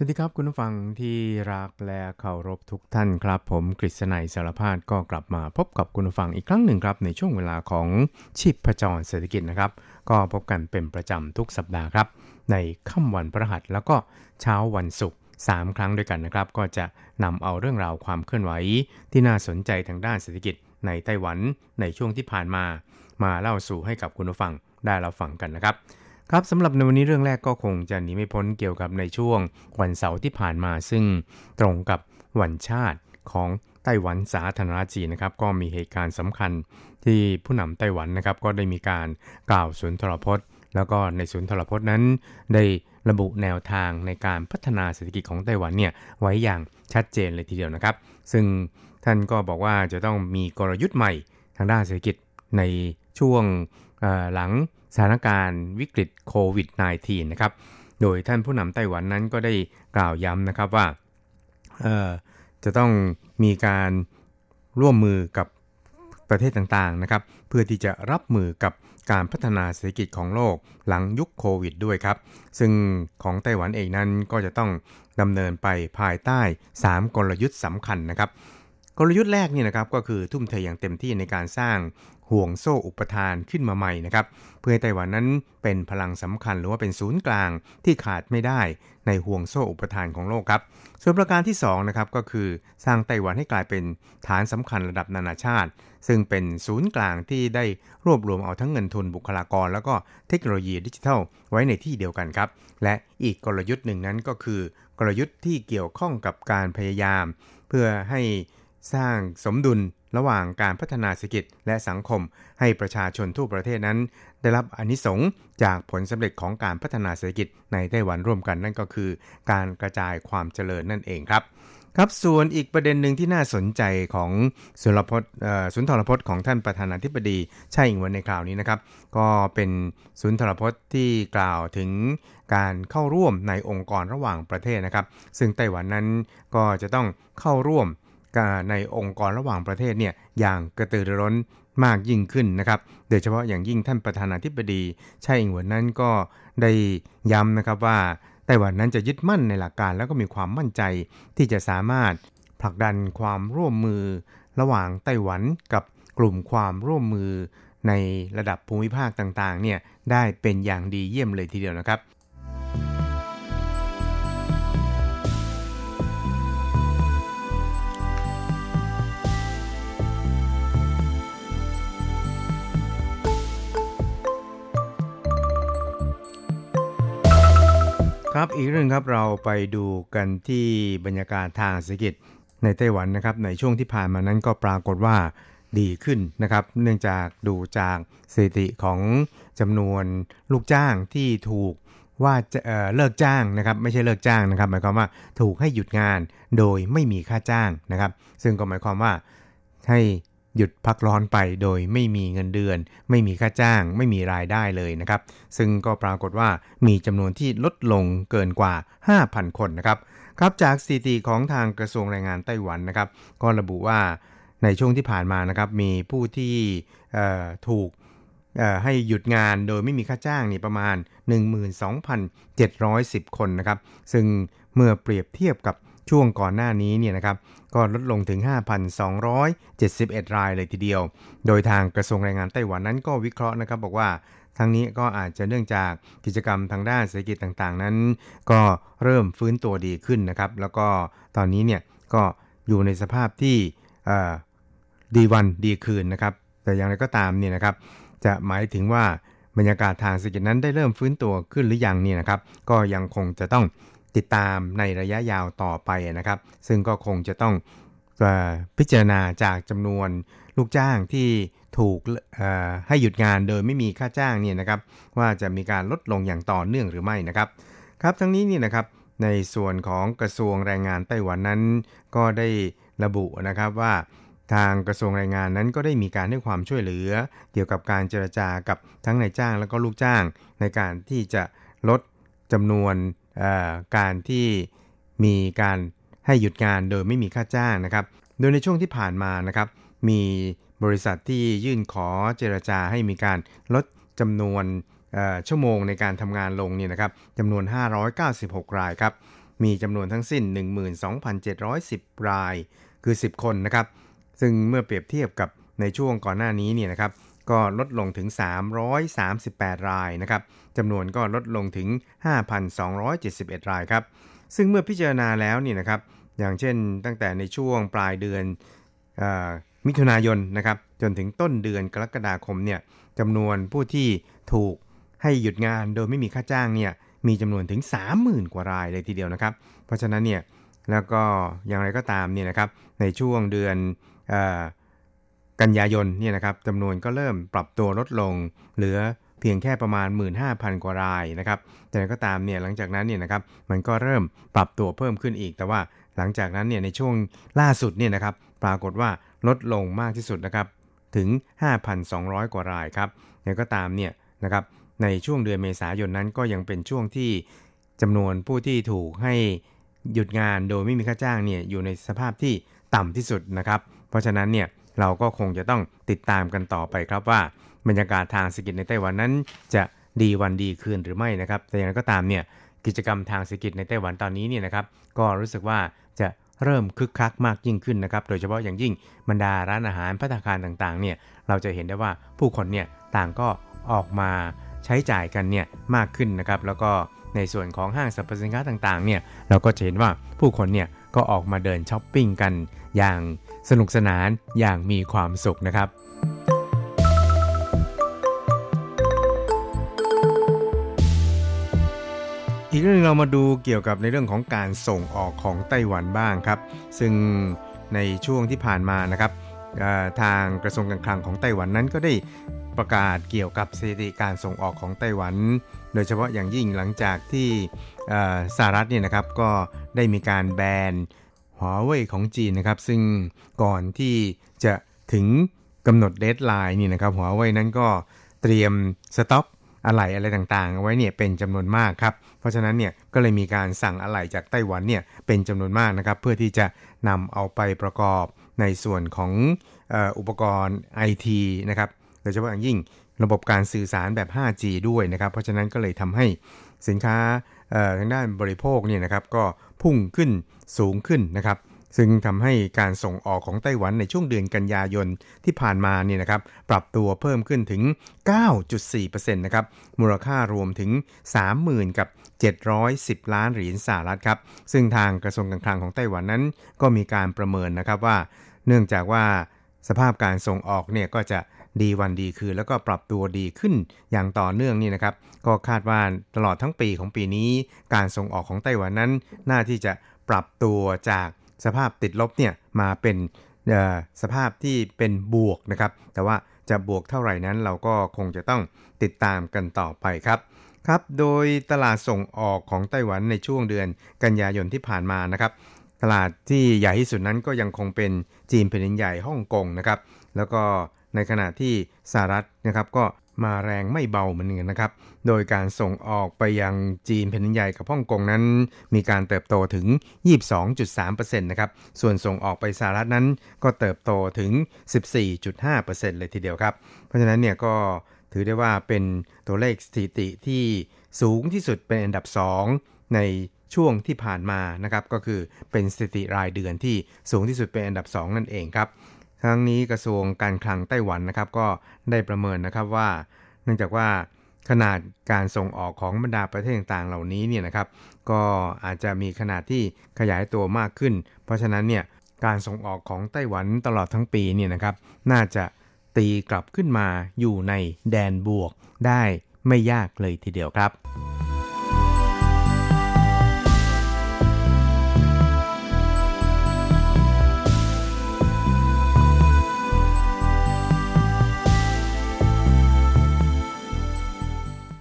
สวัสดีครับคุณผู้ฟังที่รักและเคารพทุกท่านครับ ผมกฤษณัยสารพาดก็กลับมาพบกับคุณผู้ฟังอีกครั้งหนึ่งครับ ในช่วงเวลาของชีพประจรเศรษฐกิจนะครับ ก็พบกันเป็นประจำทุกสัปดาห์ครับ ในค่ำวันพฤหัสแล้วก็เช้าวันศุกร์3ครั้งด้วยกันนะครับ ก็จะนำเอาเรื่องราวความเคลื่อนไหว ที่น่าสนใจทางด้านเศรษฐกิจในไต้หวันในช่วงที่ผ่านมา มาเล่าสู่ให้กับคุณผู้ฟังได้รับฟังกันนะครับ ครับสำหรับในวันนี้เรื่องแรกก็คงจะหนีไม่พ้นเกี่ยวกับในช่วงวันเสาร์ที่ผ่านมา ซึ่งตรงกับวันชาติของไต้หวันสาธารณจีนนะครับ ก็มีเหตุการณ์สำคัญที่ผู้นำไต้หวันนะครับ ก็ได้มีการกล่าวสุนทรพจน์ แล้วก็ในสุนทรพจน์นั้น ได้ระบุแนวทางในการพัฒนาเศรษฐกิจของไต้หวันเนี่ยไว้อย่างชัดเจนเลยทีเดียวนะครับ ซึ่งท่านก็บอกว่าจะต้องมีกลยุทธ์ใหม่ทางด้านเศรษฐกิจในช่วงหลัง สถานการณ์วิกฤตโควิด -19 นะครับ โดยท่านผู้นำไต้หวันนั้นก็ได้กล่าวย้ำนะครับว่าจะต้องมีการร่วมมือกับประเทศต่างๆนะครับ เพื่อที่จะรับมือกับการพัฒนาเศรษฐกิจของโลกหลังยุคโควิดด้วยครับ ซึ่งของไต้หวันเองนั้นก็จะต้องดำเนินไปภายใต้ 3 กลยุทธ์สำคัญนะครับ กลยุทธ์แรกนี่นะครับก็คือทุ่มเทอย่างเต็มที่ในการสร้าง ห่วงโซ่อุปทานขึ้นมาใหม่นะครับ เพื่อให้ไต้หวันนั้นเป็นพลังสำคัญหรือว่าเป็นศูนย์กลางที่ขาดไม่ได้ในห่วงโซ่อุปทานของโลกครับ ส่วนประการที่2นะครับก็คือสร้างไต้หวันให้กลายเป็นฐานสำคัญระดับนานาชาติ ซึ่งเป็นศูนย์กลางที่ได้รวบรวมเอาทั้งเงินทุนบุคลากร แล้วก็เทคโนโลยีดิจิทัล ไว้ในที่เดียวกันครับ และอีกกลยุทธ์หนึ่งนั้นก็คือ กลยุทธ์ที่เกี่ยวข้องกับการพยายาม เพื่อให้สร้างสมดุล ระหว่างการพัฒนาเศรษฐกิจและสังคม ให้ประชาชนทั่วประเทศนั้น ได้รับอนิสงจากผลสำเร็จของการพัฒนาเศรษฐกิจในไต้หวันร่วมกันนั่นก็คือ การกระจายความเจริญนั่นเองครับครับส่วนอีกประเด็นหนึ่งที่น่าสนใจของสุนทรพจน์สุนทรพจน์ของท่านประธานาธิบดีชาอิงวันในคราวนี้นะครับ ก็เป็นสุนทรพจน์ที่กล่าวถึงการเข้าร่วมในองค์กรระหว่างประเทศนะครับ ซึ่งไต้หวันนั้นก็จะต้องเข้าร่วม ในองค์กรระหว่างประเทศเนี่ยอย่างกระตือรือร้นมากยิ่งขึ้นนะครับ โดยเฉพาะอย่างยิ่งท่านประธานาธิบดีไช่อิงหวนนั้นก็ได้ย้ำนะครับว่าไต้หวันนั้นจะยึดมั่นในหลักการแล้วก็มีความมั่นใจที่จะสามารถผลักดันความร่วมมือระหว่างไต้หวันกับกลุ่มความร่วมมือในระดับภูมิภาคต่างๆเนี่ยได้เป็นอย่างดีเยี่ยมเลยทีเดียวนะครับ ครับอีกเรื่องครับเราไปดูกันที่บรรยากาศทางเศรษฐกิจในไต้หวันนะครับในช่วงที่ผ่านมานั้นก็ปรากฏว่าดีขึ้นนะครับ เนื่องจากดูจากสถิติของจำนวนลูกจ้างที่ถูกว่าจะเเลิกจ้างนะครับ ไม่ใช่เลิกจ้างนะครับ หมายความว่าถูกให้หยุดงานโดยไม่มีค่าจ้างนะครับ ซึ่งก็หมายความว่าให้ หยุดพักร้อนไปโดยไม่มีเงินเดือน ไม่มีค่าจ้าง ไม่มีรายได้เลยนะครับ ซึ่งก็ปรากฏว่ามีจำนวนที่ลดลงเกินกว่า 5,000 คนนะครับครับจากสถิติของทางกระทรวงแรงงานไต้หวันนะครับ ก็ระบุว่าในช่วงที่ผ่านมานะครับมีผู้ที่ถูกให้หยุดงานโดยไม่มีค่าจ้างนี่ประมาณ 12,710 คนนะครับ ซึ่งเมื่อเปรียบเทียบกับช่วงก่อนหน้านี้เนี่ยนะครับ ก็ลดลงถึง 5,271 รายเลยทีเดียว โดยทางกระทรวงแรงงานไต้หวันนั้นก็วิเคราะห์นะครับบอกว่าทั้งนี้ก็อาจจะเนื่องจากกิจกรรมทางด้านเศรษฐกิจต่างๆ นั้น ก็เริ่มฟื้นตัวดีขึ้นนะครับ แล้วก็ตอนนี้เนี่ยก็อยู่ในสภาพที่ดีวันดีคืนนะครับ แต่อย่างไรก็ตามเนี่ยนะครับ จะหมายถึงว่าบรรยากาศทางเศรษฐกิจนั้นได้เริ่มฟื้นตัวขึ้นหรือยังเนี่ยนะครับ ก็ยังคงจะต้อง ติดตามในระยะยาวต่อไปนะครับ ซึ่งก็คงจะต้องพิจารณาจากจำนวนลูกจ้างที่ถูกให้หยุดงานโดยไม่มีค่าจ้างเนี่ยนะครับว่าจะมีการลดลงอย่างต่อเนื่องหรือไม่นะครับครับทั้งนี้นี่นะครับในส่วนของกระทรวงแรงงานไต้หวันนั้น ก็ได้ระบุนะครับว่าทางกระทรวงแรงงานนั้นก็ได้มีการให้ความช่วยเหลือ เกี่ยวกับการเจรจากับทั้งนายจ้างและก็ลูกจ้าง ในการที่จะลดจำนวน การที่มีการให้หยุดงานโดยไม่มีค่าจ้างนะครับ โดยในช่วงที่ผ่านมานะครับ มีบริษัทที่ยื่นขอเจรจาให้มีการลดจำนวนชั่วโมงในการทำงานลงเนี่ยนะครับจำนวน 596 รายครับ มีจำนวนทั้งสิ้น 12,710 ราย คือ 10 คนนะครับ ซึ่งเมื่อเปรียบเทียบกับในช่วงก่อนหน้านี้เนี่ยนะครับ ก็ลดลงถึง 338 รายนะครับจำนวนก็ลดลงถึง 5,271 รายครับ ซึ่งเมื่อพิจารณาแล้วนี่นะครับ อย่างเช่นตั้งแต่ในช่วงปลายเดือนอมิถุนายนนะครับ จนถึงต้นเดือนกรกฎาคมเนี่ยจำนวนผู้ที่ถูกให้หยุดงานโดยไม่มีค่าจ้างเนี่ยมีจำนวนถึง 30,000 กว่ารายเลยทีเดียวนะครับ เพราะฉะนั้นเนี่ยแล้วก็อย่างไรก็ตามเนี่ยนะครับในช่วงเดือนอ กันยายนเนี่ยนะครับจำนวนก็เริ่มปรับตัวลดลง เหลือเพียงแค่ประมาณ 15,000 กว่ารายนะครับแต่ก็ตามเนี่ยหลังจากนั้นเนี่ยนะครับมันก็เริ่มปรับตัวเพิ่มขึ้นอีก แต่ว่าหลังจากนั้นเนี่ยในช่วงล่าสุดเนี่ยนะครับปรากฏว่าลดลงมากที่สุดนะครับถึง 5,200 กว่ารายครับอย่ก็ตามเนี่ยนะครับในช่วงเดือนเมษายนนั้นก็ยังเป็นช่วงที่จำนวนผู้ที่ถูกให้หยุดงานโดยไม่มีค่าจ้างเนี่ยอยู่ในสภาพที่ต่ำที่สุดนะครับ เพราะฉะนั้นเนี่ย เราก็คงจะต้องติดตามกันต่อไปครับว่า บรรยากาศทางเศรษฐกิจในไต้หวันนั้น จะดีวันดีคืนหรือไม่นะครับ แต่อย่างไรก็ตามเนี่ยกิจกรรมทางเศรษฐกิจในไต้หวันตอนนี้เนี่ยนะครับ ก็รู้สึกว่าจะเริ่มคึกคักมากยิ่งขึ้นนะครับ โดยเฉพาะอย่างยิ่งบรรดาร้านอาหารพัตาคารต่างๆ เนี่ย เราจะเห็นได้ว่าผู้คนเนี่ยต่างก็ออกมาใช้จ่ายกันเนี่ยมากขึ้นนะครับ แล้วก็ในส่วนของห้างสรรพสินค้าต่างๆ เนี่ย เราก็จะเห็นว่าผู้คนเนี่ยก็ออกมาเดินช้อปปิ้งกันอย่าง สนุกสนานอย่างมีความสุขนะครับ อีกเรื่องเรามาดูเกี่ยวกับในเรื่องของการส่งออกของไต้หวันบ้างครับ ซึ่งในช่วงที่ผ่านมานะครับทางกระทรวงการคลังของไต้หวันนั้นก็ได้ประกาศเกี่ยวกับสถิติการส่งออกของไต้หวัน โดยเฉพาะอย่างยิ่งหลังจากที่สหรัฐเนี่ยนะครับก็ได้มีการแบน หัวเว่ยของจีนนะครับ ซึ่งก่อนที่จะถึงกำหนดเดทไลน์นี่นะครับหัวเว่ยนั้นก็เตรียมสต็อกอะไหล่อะไรต่างๆ เอาไว้เนี่ยเป็นจำนวนมากครับ เพราะฉะนั้นเนี่ยก็เลยมีการสั่งอะไหล่จากไต้หวันเนี่ยเป็นจำนวนมากนะครับ เพื่อที่จะนำเอาไปประกอบในส่วนของอุปกรณ์ไอทีนะครับโดยเฉพาะอย่างยิ่งระบบการสื่อสารแบบ 5G ด้วยนะครับ เพราะฉะนั้นก็เลยทำให้สินค้า ทางด้านบริโภคเนี่ยนะครับก็พุ่งขึ้นสูงขึ้นนะครับ ซึ่งทำให้การส่งออกของไต้หวันในช่วงเดือนกันยายนที่ผ่านมาเนี่ยนะครับปรับตัวเพิ่มขึ้นถึง 9.4%นะครับมูลค่ารวมถึง 30,000 กับ 710 ล้านเหรียญสหรัฐครับซึ่งทางกระทรวงการคลังของไต้หวันนั้น ก็มีการประเมินนะครับว่า เนื่องจากว่าสภาพการส่งออกเนี่ยก็จะดีวันดีคืนแล้วก็ปรับตัวดีขึ้นอย่างต่อเนื่องนี่นะครับ ก็คาดว่าตลอดทั้งปีของปีนี้การส่งออกของไต้หวันนั้น น่าที่จะปรับตัวจากสภาพติดลบเนี่ยมาเป็นสภาพที่เป็นบวกนะครับ แต่ว่าจะบวกเท่าไหร่นั้นเราก็คงจะต้องติดตามกันต่อไปครับครับ โดยตลาดส่งออกของไต้หวันในช่วงเดือนกันยายนที่ผ่านมานะครับ ตลาดที่ใหญ่ที่สุดนั้นก็ยังคงเป็นจีนแผ่นดินใหญ่ฮ่องกงนะครับ แล้วก็ในขณะที่สหรัฐนะครับก็ มาแรงไม่เบาเหมือนกันนะครับ โดยการส่งออกไปยังจีนแผ่นใหญ่กับฮ่องกงนั้น มีการเติบโตถึง 22.3%นะครับ ส่วนส่งออกไปสหรัฐนั้นก็เติบโตถึง 14.5%เลยทีเดียวครับ เพราะฉะนั้นเนี่ยก็ถือได้ว่าเป็นตัวเลขสถิติที่สูงที่สุดเป็นอันดับ 2 ในช่วงที่ผ่านมานะครับก็คือเป็นสถิติรายเดือนที่สูงที่สุดเป็นอันดับ 2 นั่นเองครับ ทั้งนี้กระทรวงการคลังไต้หวันนะครับก็ได้ประเมินนะครับว่า เนื่องจากว่าขนาดการส่งออกของบรรดาประเทศต่างๆ เหล่านี้เนี่ยนะครับ ก็อาจจะมีขนาดที่ขยายตัวมากขึ้น เพราะฉะนั้นเนี่ยการส่งออกของไต้หวันตลอดทั้งปีเนี่ยนะครับ น่าจะตีกลับขึ้นมาอยู่ในแดนบวกได้ไม่ยากเลยทีเดียวครับ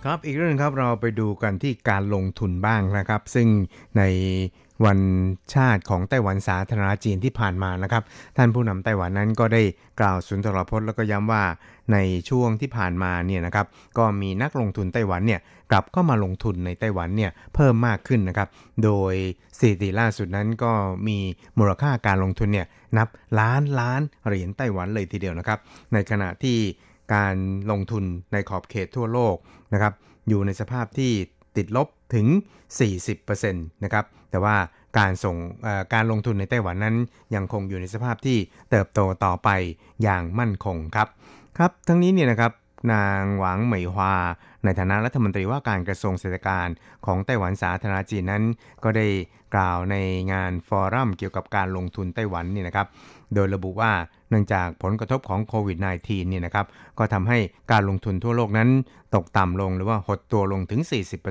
ครับอีกเรื่องครับเราไปดูกันที่การลงทุนบ้างนะครับ ซึ่งในวันชาติของไต้หวันสาธารณจีนที่ผ่านมานะครับ ท่านผู้นำไต้หวันนั้นก็ได้กล่าวสุนทรพจน์แล้วก็ย้ำว่าในช่วงที่ผ่านมาเนี่ยนะครับก็มีนักลงทุนไต้หวันเนี่ยกลับก็มาลงทุนในไต้หวันเนี่ยเพิ่มมากขึ้นนะครับโดยสถิติล่าสุดนั้นก็มีมูลค่าการลงทุนเนี่ยนับล้านล้านเหรียญไต้หวันเลยทีเดียวนะครับ ในขณะที่ การลงทุนในขอบเขตทั่วโลกนะครับอยู่ในสภาพที่ติดลบถึง 40%นะครับแต่ว่าการส่งการลงทุนในไต้หวันนั้นยังคงอยู่ในสภาพที่เติบโตต่อไปอย่างมั่นคงครับครับ ทั้งนี้เนี่ยนะครับนางหวังเหมยฮวา ในฐานะรัฐมนตรีว่าการกระทรวงเศรษฐการของไต้หวันสาธารณจีนนั้น ก็ได้กล่าวในงานฟอรัมเกี่ยวกับการลงทุนไต้หวันนี่นะครับ โดยระบุว่า เนื่องจากผลกระทบของโควิด -19 เนี่ยนะครับ ก็ทำให้การลงทุนทั่วโลกนั้นตกต่ำลงหรือว่าหดตัวลงถึง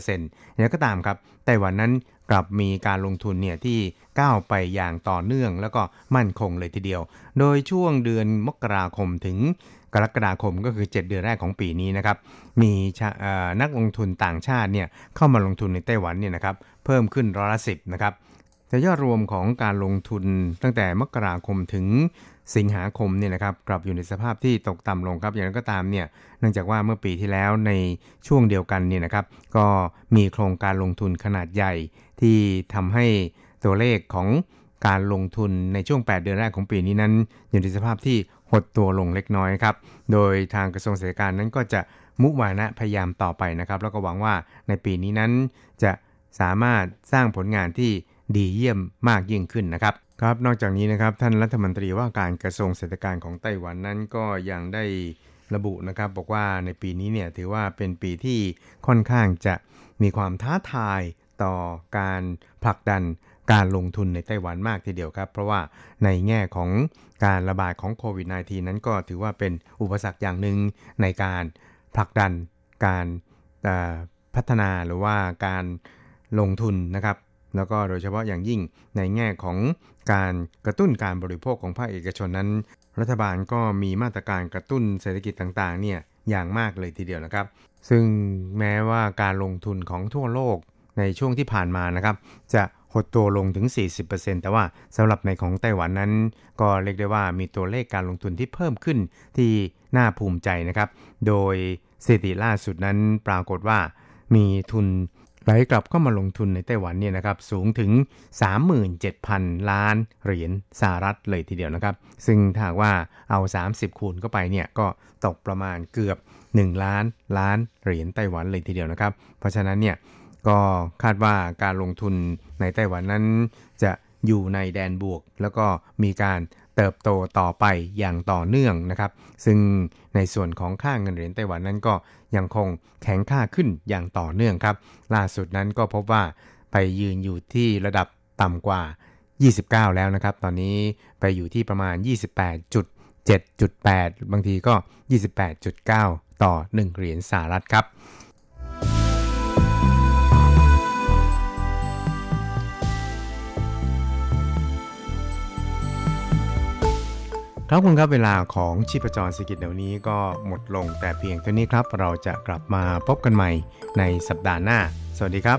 40%อย่างก็ตามครับไต้หวันนั้นกลับมีการลงทุนเนี่ยที่ก้าวไปอย่างต่อเนื่อง แล้วก็มั่นคงเลยทีเดียว โดยช่วงเดือนมกราคมถึงกรกฎาคมก็คือ 7 เดือนแรกของปีนี้นะครับ มีนักลงทุนต่างชาติเนี่ยเข้ามาลงทุนในไต้หวันเนี่ยนะครับเพิ่มขึ้นร้อยละสิบนะครับแต่ยอดรวมของการลงทุนตั้งแต่มกราคมถึง สิงหาคมเนี่ยนะครับกลับอยู่ในสภาพที่ตกต่ำลงครับ อย่างนั้นก็ตามเนี่ยเนื่องจากว่าเมื่อปีที่แล้วในช่วงเดียวกันเนี่ยนะครับ ก็มีโครงการลงทุนขนาดใหญ่ที่ทำให้ตัวเลขของการลงทุนในช่วง 8 เดือนแรกของปีนี้นั้น อยู่ในสภาพที่หดตัวลงเล็กน้อยครับ โดยทางกระทรวงเศรษฐการนั้นก็จะมุวานะพยายามต่อไปนะครับ แล้วก็หวังว่าในปีนี้นั้นจะสามารถสร้างผลงานที่ดีเยี่ยมมากยิ่งขึ้นนะครับ ครับนอกจากนี้นะครับท่านรัฐมนตรีว่าการกระทรวงเศรษฐการของไต้หวันนั้นก็ยังได้ระบุนะครับ บอกว่าในปีนี้เนี่ยถือว่าเป็นปีที่ค่อนข้างจะมีความท้าทายต่อการผลักดันการลงทุนในไต้หวันมากทีเดียวครับ เพราะว่าในแง่ของการระบาดของโควิด -19 นั้นก็ถือว่าเป็นอุปสรรคอย่างหนึ่งในการผลักดันการพัฒนาหรือว่าการลงทุนนะครับ แล้วก็โดยเฉพาะอย่างยิ่งในแง่ของ การกระตุ้นการบริโภคของภาคเอกชนนั้น รัฐบาลก็มีมาตรการกระตุ้นเศรษฐกิจต่างๆเนี่ยอย่างมากเลยทีเดียวนะครับ ซึ่งแม้ว่าการลงทุนของทั่วโลกในช่วงที่ผ่านมานะครับ จะหดตัวลงถึง 40%แต่ว่าสำหรับในของไต้หวันนั้น ก็เรียกได้ว่ามีตัวเลขการลงทุนที่เพิ่มขึ้นที่น่าภูมิใจนะครับ โดยสถิติล่าสุดนั้นปรากฏว่ามีทุน ไหลกลับเข้ามาลงทุนในไต้หวันเนี่ยนะครับสูงถึง 37,000 ล้านเหรียญสหรัฐเลยทีเดียวนะครับ ซึ่งถ้าว่าเอา 30 คูณเข้าไปเนี่ยก็ตกประมาณเกือบ 1 ล้านล้านเหรียญไต้หวันเลยทีเดียวนะครับ เพราะฉะนั้นเนี่ยก็คาดว่าการลงทุนในไต้หวันนั้นจะอยู่ในแดนบวก แล้วก็มีการ เติบโตต่อไปอย่างต่อเนื่องนะครับ ซึ่งในส่วนของค่าเงินเหรียญไต้หวันนั้นก็ยังคงแข็งค่าขึ้นอย่างต่อเนื่องครับ ล่าสุดนั้นก็พบว่าไปยืนอยู่ที่ระดับต่ำกว่า 29 แล้วนะครับ ตอนนี้ไปอยู่ที่ประมาณ 28.7.8 บางทีก็ 28.9 ต่อ 1 เหรียญสหรัฐครับ ครับคุณครับเวลาของชีพจรสกิจเดี๋ยวนี้ก็หมดลงแต่เพียงเท่านี้ครับ เราจะกลับมาพบกันใหม่ในสัปดาห์หน้า สวัสดีครับ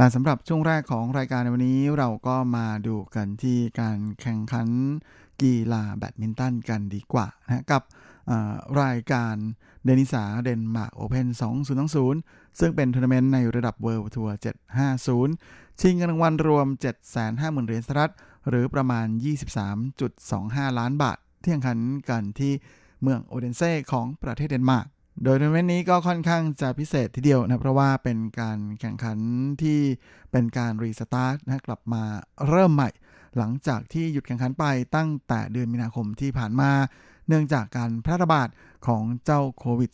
และสำหรับช่วงแรกของรายการในวันนี้เราก็มาดูกันที่การแข่งขันกีฬาแบดมินตันกันดีกว่านะกับรายการเดนิสาเดนมาร์กโอเพน2020 ซึ่งเป็นทัวร์นาเมนต์ในระดับเวิลด์ทัวร์750 ชิงเงินรางวัลรวม 750,000เหรียญสหรัฐหรือประมาณ 23.25 ล้านบาท ที่แข่งขันกันที่เมืองโอเดนเซ่ของประเทศเดนมาร์ก โดยในวันนี้ก็ค่อนข้างจะพิเศษทีเดียวนะ เพราะว่าเป็นการแข่งขันที่เป็นการ restart นะกลับมาเริ่มใหม่ หลังจากที่หยุดแข่งขันไปตั้งแต่เดือนมีนาคมที่ผ่านมา เนื่องจากการแพร่ระบาดของเจ้าโควิด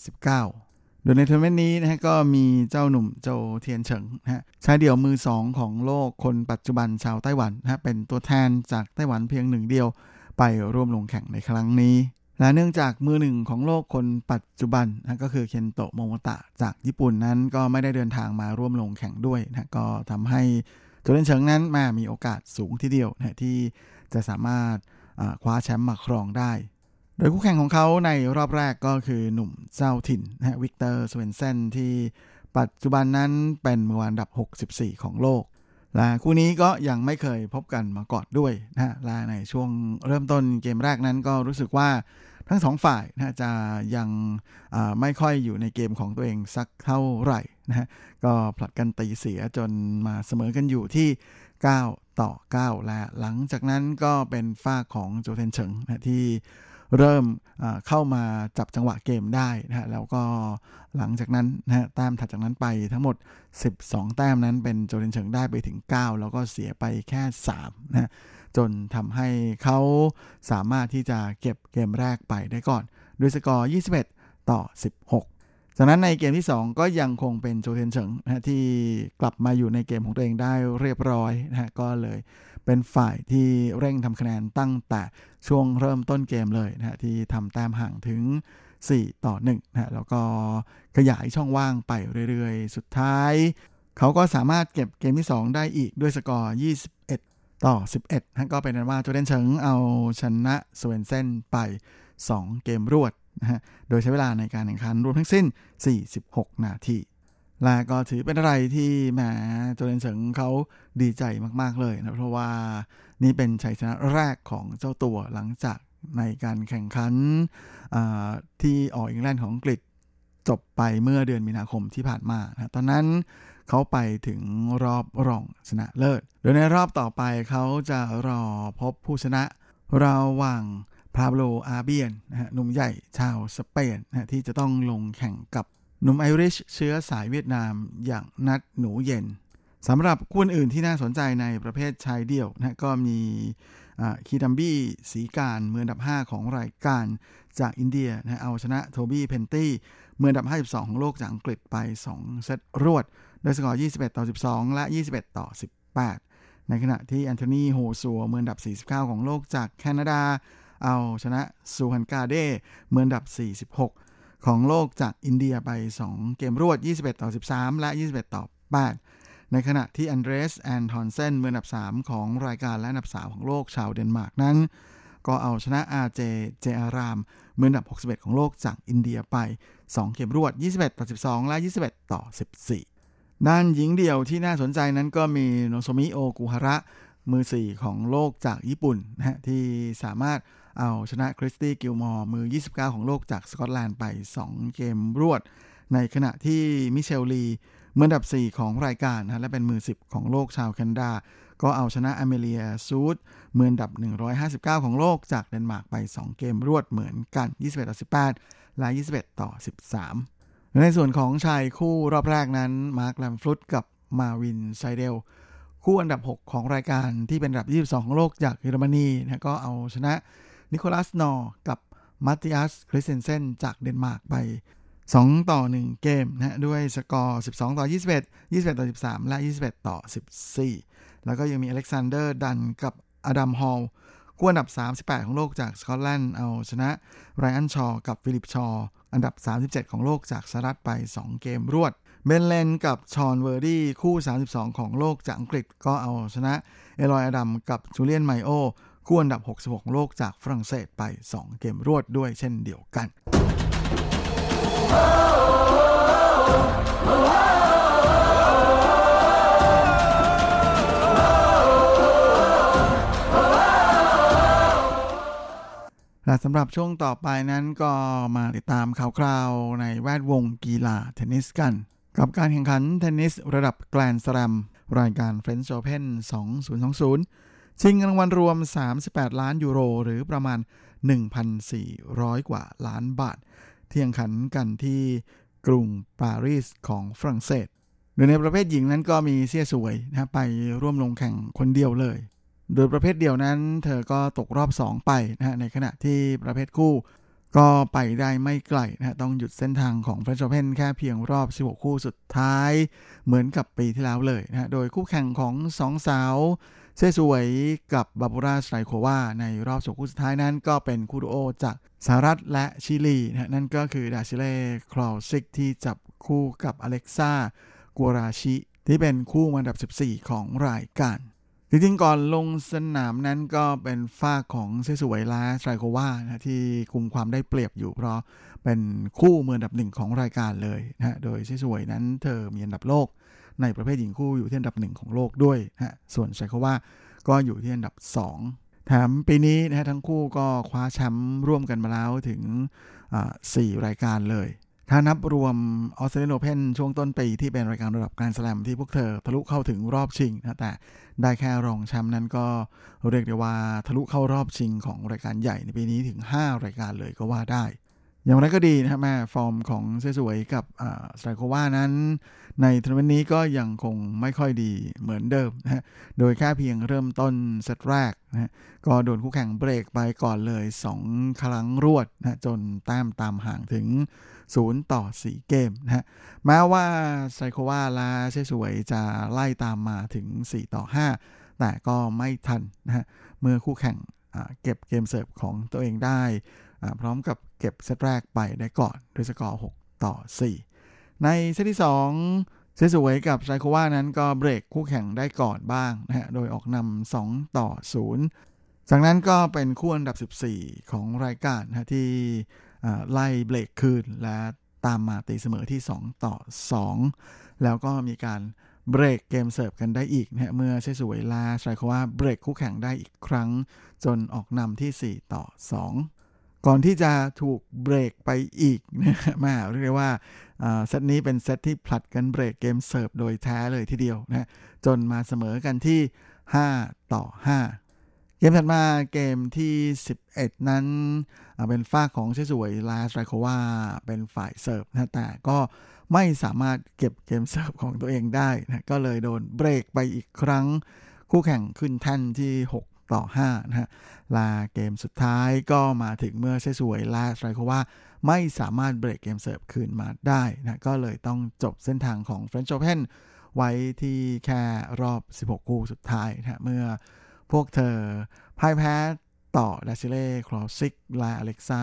-19 โดยในทัวร์นาเมนต์นี้นะก็มีเจ้าหนุ่มโจเทียนเฉิงนะชายเดี่ยวมือสองของโลกคนปัจจุบันชาวไต้หวันนะเป็นตัวแทนจากไต้หวันเพียงหนึ่งเดียว ไปร่วมลงแข่งในครั้งนี้ และเนื่องจากมือหนึ่งของโลกคนปัจจุบันนะก็คือเคนโตะโมโมตะจากญี่ปุ่นนั้นก็ไม่ได้เดินทางมาร่วมลงแข่งด้วยนะก็ทำให้โจเทียนเฉิงนั้นมามีโอกาสสูงทีเดียวนะที่จะสามารถคว้าแชมป์มาครองได้ โดยคู่แข่งของเขาในรอบแรกก็คือหนุ่มเจ้าถิ่นนะวิกเตอร์สเวนเซนที่ปัจจุบันนั้นเป็นมืออันดับ 64 ของโลก ละคู่นี้ก็ยังไม่เคยพบกันมาก่อนด้วยนะและในช่วงเริ่มต้นเกมแรกนั้นก็รู้สึกว่าทั้งสองฝ่ายนะจะยังไม่ค่อยอยู่ในเกมของตัวเองสักเท่าไหร่นะฮะก็ผลัดกันตีเสียจนมาเสมอกันอยู่ที่ 9 ต่อ 9 และหลังจากนั้นก็เป็นฝ้าของโจเทนเฉิงนะที่ เริ่มเข้ามาจับจังหวะเกมได้นะฮะแล้วก็หลังจากนั้นนะฮะแต้มถัดจากนั้นไปทั้งหมด 12 แต้มนั้นเป็นโจเทนเฉิงได้ไปถึง 9 แล้วก็เสียไปแค่3นะจนทำให้เขาสามารถที่จะเก็บเกมแรกไปได้ก่อน ด้วยสกอร์ 21 ต่อ 16จากนั้นในเกมที่ 2 ก็ยังคงเป็นโจเทนเฉิงนะที่กลับมาอยู่ในเกมของตัวเองได้เรียบร้อยนะฮะก็เลย เป็นฝ่ายที่เร่งทำคะแนนตั้งแต่ช่วงเริ่มต้นเกมเลยนะฮะที่ทำแต้มห่างถึง 4 ต่อ1นะฮะแล้วก็ขยายช่องว่างไปเรื่อยๆ สุดท้าย เขาก็สามารถเก็บเกมที่ 2 ได้อีกด้วยสกอร์ 21 ต่อ 11นะก็เป็นนั้นว่าโจเดนเฉิงเอาชนะสเวนเซนไป 2 เกมรวดนะฮะโดยใช้เวลาในการแข่งขันรวมทั้งสิ้น 46 นาที และก็ถือเป็นอะไรที่แหมโจเลนเฉิงเขาดีใจมาก ๆ เลยนะเพราะว่านี่เป็นชัยชนะแรกของเจ้าตัวหลังจากในการแข่งขันที่ออกอิงแลนด์ของอังกฤษจบไปเมื่อเดือนมีนาคมที่ผ่านมานะตอนนั้นเขาไปถึงรอบรองชนะเลิศ โดยในรอบต่อไปเขาจะรอพบผู้ชนะระหว่างพาโบลอาเบียนนะฮะหนุ่มใหญ่ชาวสเปนนะที่จะต้องลงแข่งกับ หนุ่มไอริชเชื้อสายเวียดนามอย่างนัดหนูเย็นสำหรับคู่อื่นที่น่าสนใจในประเภทชายเดี่ยวนะก็มีคิดัมบี้ศรีกานต์มืออันดับ 5 ของรายการจากอินเดียนะเอาชนะโทบี้เพนตี้เมืออันดับ 52 ของโลกจากอังกฤษไป 2 เซตรวดโดยสกอร์ 21 ต่อ 12 และ 21 ต่อ 18 ในขณะที่แอนโทนีโฮซัวเมืออันดับ 49 ของโลกจากแคนาดา เอาชนะซูบันการ์เดย์มืออันดับ 46 ของโลกจากอินเดียไป 2 เกมรวด 21 ต่อ 13 และ 21 ต่อ 8 ในขณะที่อันเดรสแอนทอนเซนมืออันดับ 3 ของรายการและอันดับ 3 ของโลกชาวเดนมาร์กนั้น ก็เอาชนะอาเจย์เจย์อารามมืออันดับ 61 ของโลกจากอินเดียไป 2 เกมรวด 21 ต่อ 12 และ 21 ต่อ 14 ด้านหญิงเดี่ยวที่น่าสนใจนั้นก็มีโนโซมิโอกุฮาระมือ 4 ของโลกจากญี่ปุ่นนะฮะที่สามารถ เอาชนะคริสตี้กิลมอร์มือ 29 ของโลกจากสกอตแลนด์ไป 2 เกมรวด ในขณะที่มิเชลลีมือดับ 4 ของรายการนะและเป็นมือ 10 ของโลกชาวแคนาดา ก็เอาชนะอเมเลียซูดมือดับ 159 ของโลกจากเดนมาร์กไป 2 เกมรวดเหมือนกัน 21 ต่อ 18 และ 21 ต่อ 13 ในส่วนของชายคู่รอบแรกนั้น มาร์คแลมส์ฟุสกับมาร์วินไซเดล คู่อันดับ 6 ของรายการที่เป็นอันดับ 22 ของโลกจากเยอรมนีนะก็เอาชนะ นิโคลัสนอร์กับมาติอัสคริสเซนเซนจากเดนมาร์กไป 2 ต่อ 1 เกมนะด้วยสกอร์ 12 ต่อ 21 21 ต่อ 13 และ 21 ต่อ 14 แล้วก็ยังมีอเล็กซานเดอร์ดันกับอดัมฮอลคู่อันดับ 38 ของโลกจากสกอตแลนด์เอาชนะไรอันชอกับฟิลิปชอ อันดับ 37 ของโลกจากสหรัฐไป 2 เกมรวด เบนเลนกับชอนเวอร์ดี้คู่ 32 ของโลกจากอังกฤษก็เอาชนะ เอลอยอดัมกับจูเลียนไมโอ คู่อันดับ 66 ของโลกจากฝรั่งเศสไป 2 เกมรวดด้วยเช่นเดียวกัน และสำหรับช่วงต่อไปนั้นก็มาติดตามข่าวคราวในแวดวงกีฬาเทนนิสกัน กับการแข่งขันเทนนิสระดับแกรนด์สแลมรายการ French Open 2020 ชิงรางวัลรวม 38 ล้านยูโร หรือประมาณ 1,400 กว่าล้านบาท เที่ยงขันกันที่กรุงปารีสของฝรั่งเศสโดยในประเภทหญิงนั้นก็มีเสียสวยนะไปร่วมลงแข่งคนเดียวเลย โดยประเภทเดียวนั้น เธอก็ตกรอบ 2 ไปนะในขณะที่ประเภทคู่ ก็ไปได้ไม่ไกลนะต้องหยุดเส้นทางของ French Open แค่เพียงรอบ 16 คู่สุดท้าย เหมือนกับปีที่แล้วเลยนะโดยคู่แข่งของสองสาว เซสวยกับบาบูราสไตรโควาในรอบสคู่สุดท้ายนั้นก็เป็นคู่ดูโอจากสหรัฐและชิลีนะนั่นก็คือดาซิเล่คลอซิกที่จับคู่กับอเล็กซ่ากัวราชิ ที่เป็นคู่อันดับ 14 ของรายการจริงๆก่อนลงสนามนั้นก็เป็นฝ้าของเซสวยและสไตรโควานะที่คุมความได้เปรียบอยู่ เพราะเป็นคู่มืออันดับหนึ่งของรายการเลยนะโดยเซสวยนั้นเธอมีอันดับโลก ในประเภทหญิงคู่อยู่ที่อันดับหนึ่งของโลกด้วยนะส่วนไชโคว่าก็อยู่ที่อันดับ 2 แถมปีนี้นะฮะทั้งคู่ก็คว้าแชมป์ร่วมกันมาแล้วถึง 4 รายการเลย ถ้านับรวมออสเตรเลียโอเพนช่วงต้นปีที่เป็นรายการระดับแกรนด์สแลมที่พวกเธอทะลุเข้าถึงรอบชิงนะแต่ได้แค่รองแชมป์นั้นก็เรียกได้ว่าทะลุเข้ารอบชิงของรายการใหญ่ในปีนี้ถึง 5 รายการเลยก็ว่าได้อย่างไรก็ดีนะครับแหมฟอร์มของเซสวยกับสไตรโควานั้น ในทัวร์นาเมนต์นี้ก็ยังคงไม่ค่อยดีเหมือนเดิมนะโดยแค่เพียงเริ่มต้นเซตแรกนะก็โดนคู่แข่งเบรกไปก่อนเลย 2 ครั้งรวดนะจนแต้มตามห่างถึง 0 ต่อ 4 เกมนะฮะแม้ว่าไซโควาลาเชสวยจะไล่ตามมาถึง 4 ต่อ 5 แต่ก็ไม่ทันนะฮะเมื่อคู่แข่งเก็บเกมเสิร์ฟของตัวเองได้ พร้อมกับเก็บเซตแรกไปได้ก่อนด้วยสกอร์ 6 ต่อ 4 ในเซตที่2เซสวยกับไซโควานั้นก็เบรกคู่แข่งได้ก่อนบ้างนะฮะ โดยออกนำ2ต่อ 0 จากนั้นก็เป็นคู่อันดับ 14 ของรายการนะที่ไล่เบรกคืนและตามมาตีเสมอที่ 2 ต่อ 2 แล้วก็มีการเบรกเกมเสิร์ฟกันได้อีกนะฮะเมื่อเชสวยลาไซโควาเบรกคู่แข่งได้อีกครั้ง จนออกนำที่ 4 ต่อ 2 ก่อนที่จะถูกเบรกไปอีกนะมาเรียกว่าเซตนี้เป็นเซตที่ผลัดกันเบรกเกมเสิร์ฟโดยแท้เลยทีเดียวนะจนมาเสมอกันที่ 5 ต่อ 5 เกมถัดมาเกมที่ 11 นั้นเป็นฝ้าของเชสวยลาสไรโควาเป็นฝ่ายเสิร์ฟนะแต่ก็ไม่สามารถเก็บเกมเสิร์ฟของตัวเองได้นะก็เลยโดนเบรกไปอีกครั้ง คู่แข่งขึ้นแท่นที่ 6 ต่อ5นะฮะลาเกมสุดท้ายก็มาถึงเมื่อเชสวยลาสไรโคว่าไม่สามารถเบรกเกมเสิร์ฟคืนมาได้นะก็เลยต้องจบเส้นทางของ French Open ไว้ที่แค่รอบ 16 คู่สุดท้ายนะเมื่อพวกเธอพ่ายแพ้ต่อเดซิเร่คลอซิกและอเล็กซา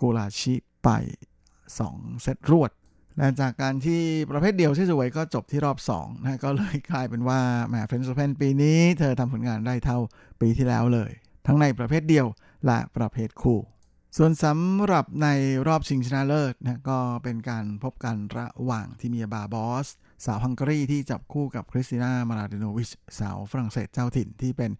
กูลาชิไป 2 เซตรวด และจากการที่ประเภทเดี่ยวเซสวยก็จบที่รอบ2นะก็เลยกลายเป็นว่าแหมเฟรนช์โอเพนปีนี้เธอทำผลงานได้เท่าปีที่แล้วเลย ทั้งในประเภทเดี่ยวและประเภทคู่ ส่วนสำหรับในรอบชิงชนะเลิศนะก็เป็นการพบกันระหว่างทีเมียบาบอส สาวฮังการีที่จับคู่กับคริสติน่ามลาเดโนวิช สาวฝรั่งเศสเจ้าถิ่นที่เป็น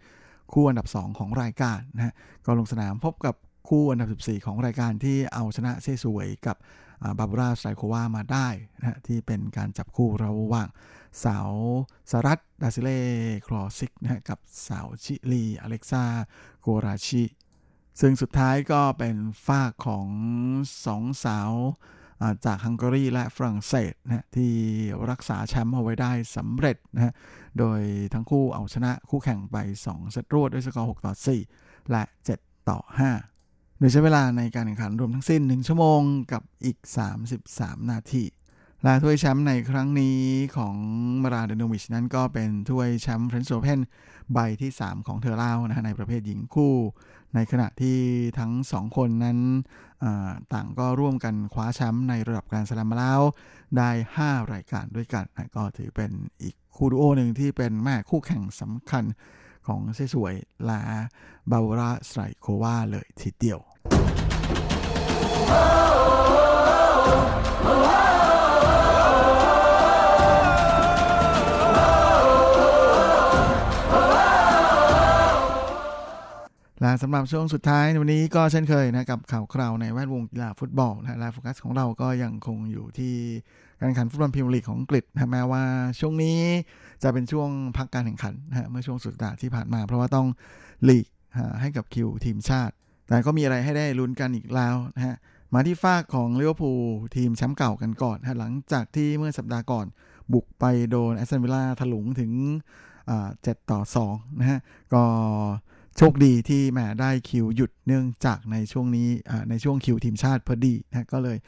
คู่อันดับ 2 ของรายการนะก็ลงสนามพบกับคู่อันดับ 14 ของรายการที่เอาชนะเซสวยกับ บาบูราสไตรโความาได้นะที่เป็นการจับคู่ระหว่างสาวสหรัฐเดซิเร่คลอซิกนะกับสาวชิลีอเล็กซากัวราชี ซึ่งสุดท้ายก็เป็นฝ่ายของสองสาวจากฮังการีและฝรั่งเศสนะที่รักษาแชมป์เอาไว้ได้สำเร็จนะโดยทั้งคู่เอาชนะคู่แข่งไป 2 เซตรวดด้วยสกอร์ 6 ต่อ 4 และ 7 ต่อ 5 โดยใช้เวลาในการแข่งขันรวมทั้งสิ้น 1 ชั่วโมงกับอีก 33 นาทีและถ้วยแชมป์ในครั้งนี้ของมลาเดโนวิชนั้นก็เป็นถ้วยแชมป์เฟรนช์โอเพนใบที่ 3 ของเธอเล่านะฮะในประเภทหญิงคู่ ในขณะที่ทั้ง 2 คนนั้นต่างก็ร่วมกันคว้าแชมป์ในระดับการสลัมมาแล้วได้ 5 รายการด้วยกันนะก็ถือเป็นอีกคู่ดูโอหนึ่งที่เป็นแม่คู่แข่งสำคัญ ของเซสวยละบาวราสไตรโควาเลยทีเดียว และสำหรับช่วงสุดท้ายในวันนี้ก็เช่นเคยนะกับข่าวคราวในแวดวงกีฬาฟุตบอลนะและโฟกัสของเราก็ยังคงอยู่ที่ การแข่งขันฟุตบอลพรีเมียร์ลีกของอังกฤษนะแม้ว่าช่วงนี้จะเป็นช่วงพักการแข่งขันนะเมื่อช่วงสุดสัปดาห์ที่ผ่านมา เพราะว่าต้องหลีกให้กับคิวทีมชาติ แต่ก็มีอะไรให้ได้ลุ้นกันอีกแล้วนะฮะมาที่ฟากของลิเวอร์พูลทีมแชมป์เก่ากันก่อนนะหลังจากที่เมื่อสัปดาห์ก่อนบุกไปโดนแอสตันวิลล่าถลุงถึงเจ็ดต่อ2นะฮะก็โชคดีที่แหมได้คิวหยุดเนื่องจากในช่วงนี้ในช่วงคิวทีมชาติพอดีนะก็เลย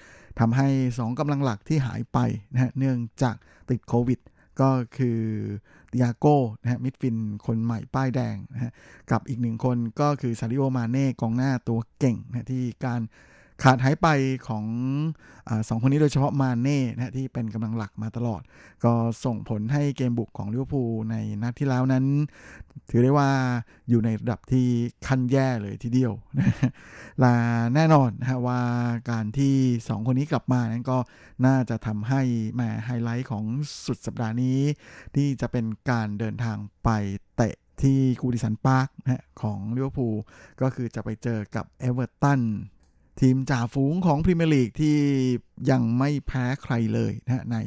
ทำให้ 2กำลังหลักที่หายไปนะฮะเนื่องจากติดโควิด ก็คือดิอาโก้นะฮะมิดฟินคนใหม่ป้ายแดงนะฮะกับอีกหนึ่งคนก็คือซาริโอมาเน่กองหน้าตัวเก่งนะที่การ ขาดหายไปของอสองคนนี้โดยเฉพาะมาเน่นะที่เป็นกำลังหลักมาตลอด ก็ส่งผลให้เกมบุกของลิเวอร์พูลในนัดที่แล้วนั้น ถือได้ว่าอยู่ในระดับที่ขั้นแย่เลยทีเดียวนะลาแน่นอนนะว่าการที่ 2 คนนี้กลับมานั้นก็น่าจะทำให้แหมไฮไลท์ของสุดสัปดาห์นี้ ที่จะเป็นการเดินทางไปเตะที่กูดิสันพาร์คของลิเวอร์พูลก็คือจะไปเจอกับเอเวอร์ตัน ทีมจ่าฝูงของพรีเมียร์ลีกที่ยังไม่แพ้ใครเลยนะใน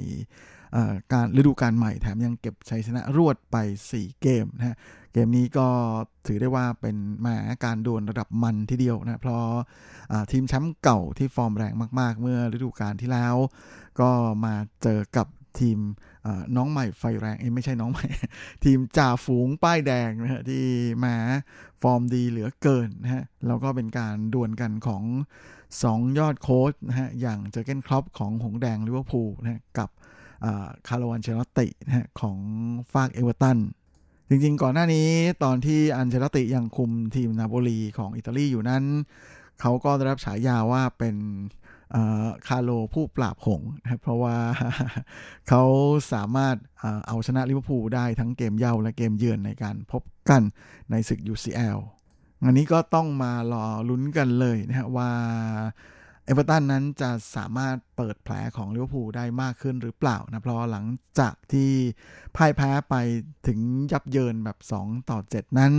การฤดูกาลใหม่แถมยังเก็บชัยชนะรวดไป 4 เกมนะเกมนี้ก็ถือได้ว่าเป็นมาการดวลระดับมันทีเดียวนะเพราะทีมแชมป์เก่าที่ฟอร์มแรงมาก ๆ เมื่อฤดูกาลที่แล้ว ก็มาเจอกับ ทีมน้องใหม่ไฟแรงเอ้ไม่ใช่น้องใหม่ ทีมจ่าฝูงป้ายแดงนะฮะที่มาฟอร์มดีเหลือเกินนะฮะแล้วก็เป็นการดวลกันของ 2 ยอดโค้ชนะฮะอย่างเจอร์เกนคล็อปป์ของหงส์แดงลิเวอร์พูลนะกับคาร์โลอันเชล็อตตินะฮะของฟากเอเวอร์ตันจริงๆ ก่อนหน้านี้ตอนที่อันเชล็อตติยังคุมทีมนาโปลีของอิตาลีอยู่นั้น เขาก็ได้รับฉายาว่าเป็น คาร์โลผู้ปราบหงส์นะเพราะว่าเขาสามารถเอาชนะลิเวอร์พูลได้ทั้งเกมเหย้าและเกมเยือนในการพบกันในศึก UCL อันนี้ก็ต้องมารอลุ้นกันเลยนะฮะว่าเอเวอร์ตันนั้นจะสามารถเปิดแผลของลิเวอร์พูลได้มากขึ้นหรือเปล่านะ เพราะหลังจากที่พ่ายแพ้ไปถึงยับเยินแบบ 2 ต่อ 7 นั้น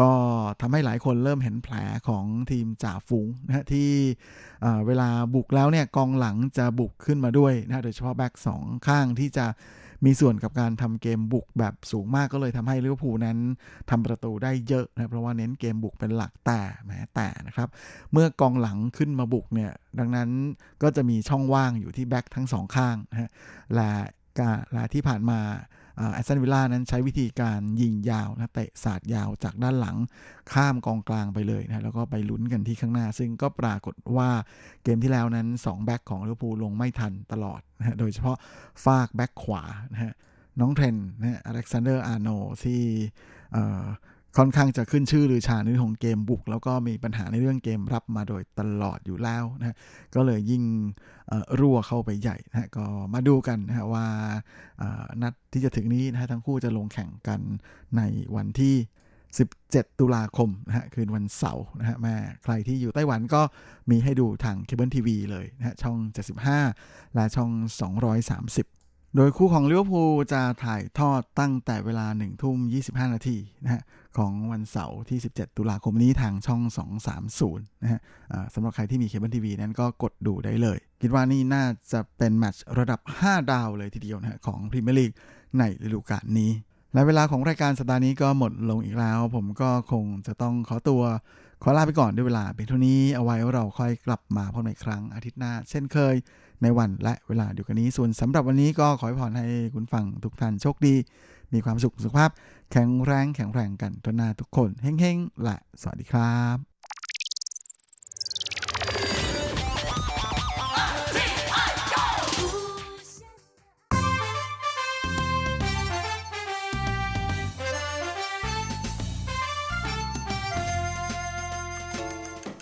ก็ทำให้หลายคนเริ่มเห็นแผลของทีมจ่าฝูงนะฮะที่เวลาบุกแล้วเนี่ยกองหลังจะบุกขึ้นมาด้วยนะโดยเฉพาะแบ็กสองข้างที่จะมีส่วนกับการทำเกมบุกแบบสูงมากก็เลยทำให้ลิเวอร์พูลนั้นทำประตูได้เยอะนะเพราะว่าเน้นเกมบุกเป็นหลักแต่แม้แต่นะครับ เมื่อกองหลังขึ้นมาบุกเนี่ยดังนั้นก็จะมีช่องว่างอยู่ที่แบ็กทั้งสองข้างนะฮะและและที่ผ่านมา แอสตันวิลล่านั้นใช้วิธีการยิงยาวนะเตะสาดยาวจากด้านหลังข้ามกองกลางไปเลยนะแล้วก็ไปลุ้นกันที่ข้างหน้า ซึ่งก็ปรากฏว่าเกมที่แล้วนั้น 2 แบ็กของลิเวอร์พูลลงไม่ทันตลอดนะโดยเฉพาะฟากแบ็กขวานะฮะน้องเทรนต์นะอเล็กซานเดอร์อาร์โนลด์ที่ ค่อนข้างจะขึ้นชื่อลือชาในเรื่องของเกมบุก แล้วก็มีปัญหาในเรื่องเกมรับมาโดยตลอดอยู่แล้วนะก็เลยยิ่งรั่วเข้าไปใหญ่นะก็มาดูกันนะว่านัดที่จะถึงนี้นะทั้งคู่จะลงแข่งกันในวันที่ 17 ตุลาคมนะฮะคืนวันเสาร์นะฮะแหมใครที่อยู่ไต้หวันก็มีให้ดูทางเคเบิลทีวีเลยนะฮะช่อง 75 และช่อง 230 โดยคู่ของลิเวอร์พูลจะถ่ายทอดตั้งแต่เวลา1ทุ่ม 25 นาทีนะฮะของวันเสาร์ที่ 17 ตุลาคมนี้ทางช่อง 230 นะฮะสำหรับใครที่มีเคเบิลทีวีนั้นก็กดดูได้เลย คิดว่านี่น่าจะเป็นแมตช์ระดับ 5 ดาวเลยทีเดียวนะฮะของพรีเมียร์ลีกในฤดูกาลนี้ และเวลาของรายการสัปดาห์นี้ก็หมดลงอีกแล้ว ผมก็คงจะต้องขอตัว ขอลาไปก่อนด้วยเวลาเป็นเท่านี้เอาไว้เราค่อยกลับมาพบในครั้งอาทิตย์หน้า เช่นเคยในวันและเวลาเดียวกันนี้ ส่วนสำหรับวันนี้ก็ขอให้พรให้คุณฟังทุกท่านโชคดี มีความสุขสุขภาพ แข็งแรงแข็งแรงกันทุกนาทุกคนเฮ้งๆและสวัสดีครับ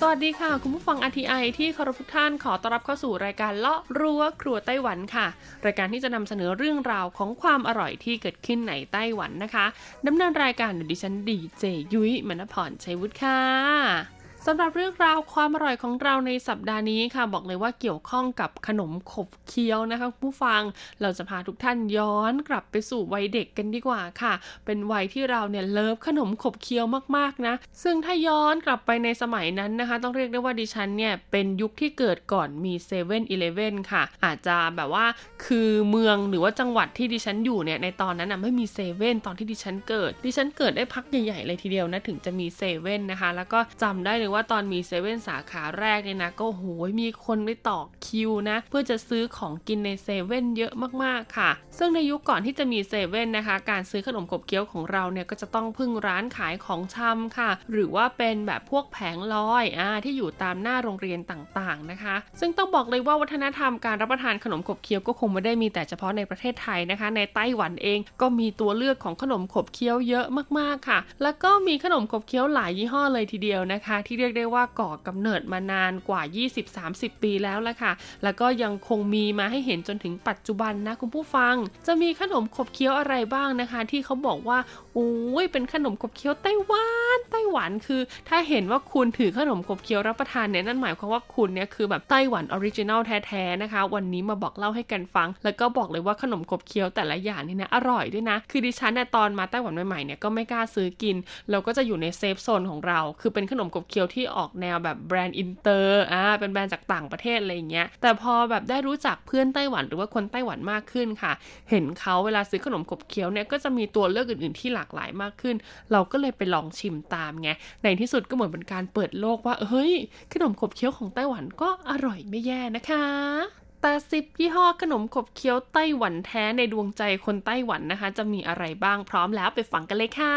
สวัสดีค่ะ คุณผู้ฟัง RTI ที่เคารพทุกท่านขอต้อนรับเข้าสู่รายการเลาะรั้วครัวไต้หวันค่ะ รายการที่จะนำเสนอเรื่องราวของความอร่อยที่เกิดขึ้นในไต้หวันนะคะดำเนินรายการโดยดิฉันดีเจยุ้ยมณพรชัยวุฒิค่ะ สำหรับเรื่องราวความอร่อยของเราในสัปดาห์นี้ค่ะ บอกเลยว่าเกี่ยวข้องกับขนมขบเคี้ยวนะคะผู้ฟังเราจะพาทุกท่านย้อนกลับไปสู่วัยเด็กกันดีกว่าค่ะ เป็นวัยที่เราเนี่ยเลิฟขนมขบเคี้ยวมากๆนะ ซึ่งถ้าย้อนกลับไปในสมัยนั้นนะคะ ต้องเรียกได้ว่าดิฉันเนี่ยเป็นยุคที่เกิดก่อนมี7 e เ e ่ e อค่ะ อาจจะแบบว่าคือเมืองหรือว่าจังหวัดที่ดิฉันอยู่เนี่ยในตอนนั้นนะไม่มีเซเว่นตอนที่ดิฉันเกิด ดิฉันเกิดได้พักใหญ่ๆเลยทีเดียวนะถึงจะมีเซเว่นนะคะ แล้วก็จำได้เลยว่าว่าตอนมีเซเว่นสาขาแรกเนี่ยนะ ก็โหยมีคนไปต่อคิวนะ เพื่อจะซื้อของกินในเซเว่นเยอะมากๆค่ะ ซึ่งในยุคก่อนที่จะมีเซเว่นนะคะ การซื้อขนมขบเคี้ยวของเราเนี่ยก็จะต้องพึ่งร้านขายของชำค่ะ หรือว่าเป็นแบบพวกแผงลอยอ่าที่อยู่ตามหน้าโรงเรียนต่างๆนะคะ ซึ่งต้องบอกเลยว่าวัฒนธรรมการรับประทานขนมขบเคี้ยวก็คงไม่ได้มีแต่เฉพาะในประเทศไทยนะคะ ในไต้หวันเองก็มีตัวเลือกของขนมขบเคี้ยวเยอะมากๆค่ะ แล้วก็มีขนมขบเคี้ยวหลายยี่ห้อเลยทีเดียวนะคะ ที่เรียกได้ว่าก่อกำเนิดมานานกว่า 20-30 ปีแล้วละค่ะ แล้วก็ยังคงมีมาให้เห็นจนถึงปัจจุบันนะคุณผู้ฟัง จะมีขนมขบเคี้ยวอะไรบ้างนะคะ ที่เขาบอกว่าโอ้ยเป็นขนมขบเคี้ยวไต้หวันไต้หวันคือ ถ้าเห็นว่าคุณถือขนมขบเคี้ยวรับประทานเนี่ยนั่นหมายความว่าคุณเนี่ยคือแบบไต้หวัน original แท้ๆนะคะ วันนี้มาบอกเล่าให้กันฟัง แล้วก็บอกเลยว่าขนมขบเคี้ยวแต่ละอย่างนี่นะอร่อยด้วยนะ คือดิฉันเนี่ยตอนมาไต้หวันใหม่ๆเนี่ยก็ไม่กล้าซื้อกิน เราก็จะอยู่ใน safe zone ของเรา คือเป็นขนมขบเคี้ยวที่ออกแนวแบบแบรนด์อินเตอร์อ่าเป็นแบรนด์จากต่างประเทศอะไรอย่างเงี้ยแต่พอแบบได้รู้จักเพื่อนไต้หวันหรือว่าคนไต้หวันมากขึ้นค่ะ เห็นเขาเวลาซื้อขนมขบเคี้ยวเนี่ยก็จะมีตัวเลือกอื่นๆที่หลากหลายมากขึ้น เราก็เลยไปลองชิมตามไงในที่สุดก็เหมือนเป็นการเปิดโลกว่าเฮ้ย ขนมขบเคี้ยวของไต้หวันก็อร่อยไม่แย่นะคะแต่สิบยี่ห้อขนมขบเคี้ยวไต้หวันแท้ในดวงใจคนไต้หวันนะคะ จะมีอะไรบ้างพร้อมแล้วไปฟังกันเลยค่ะ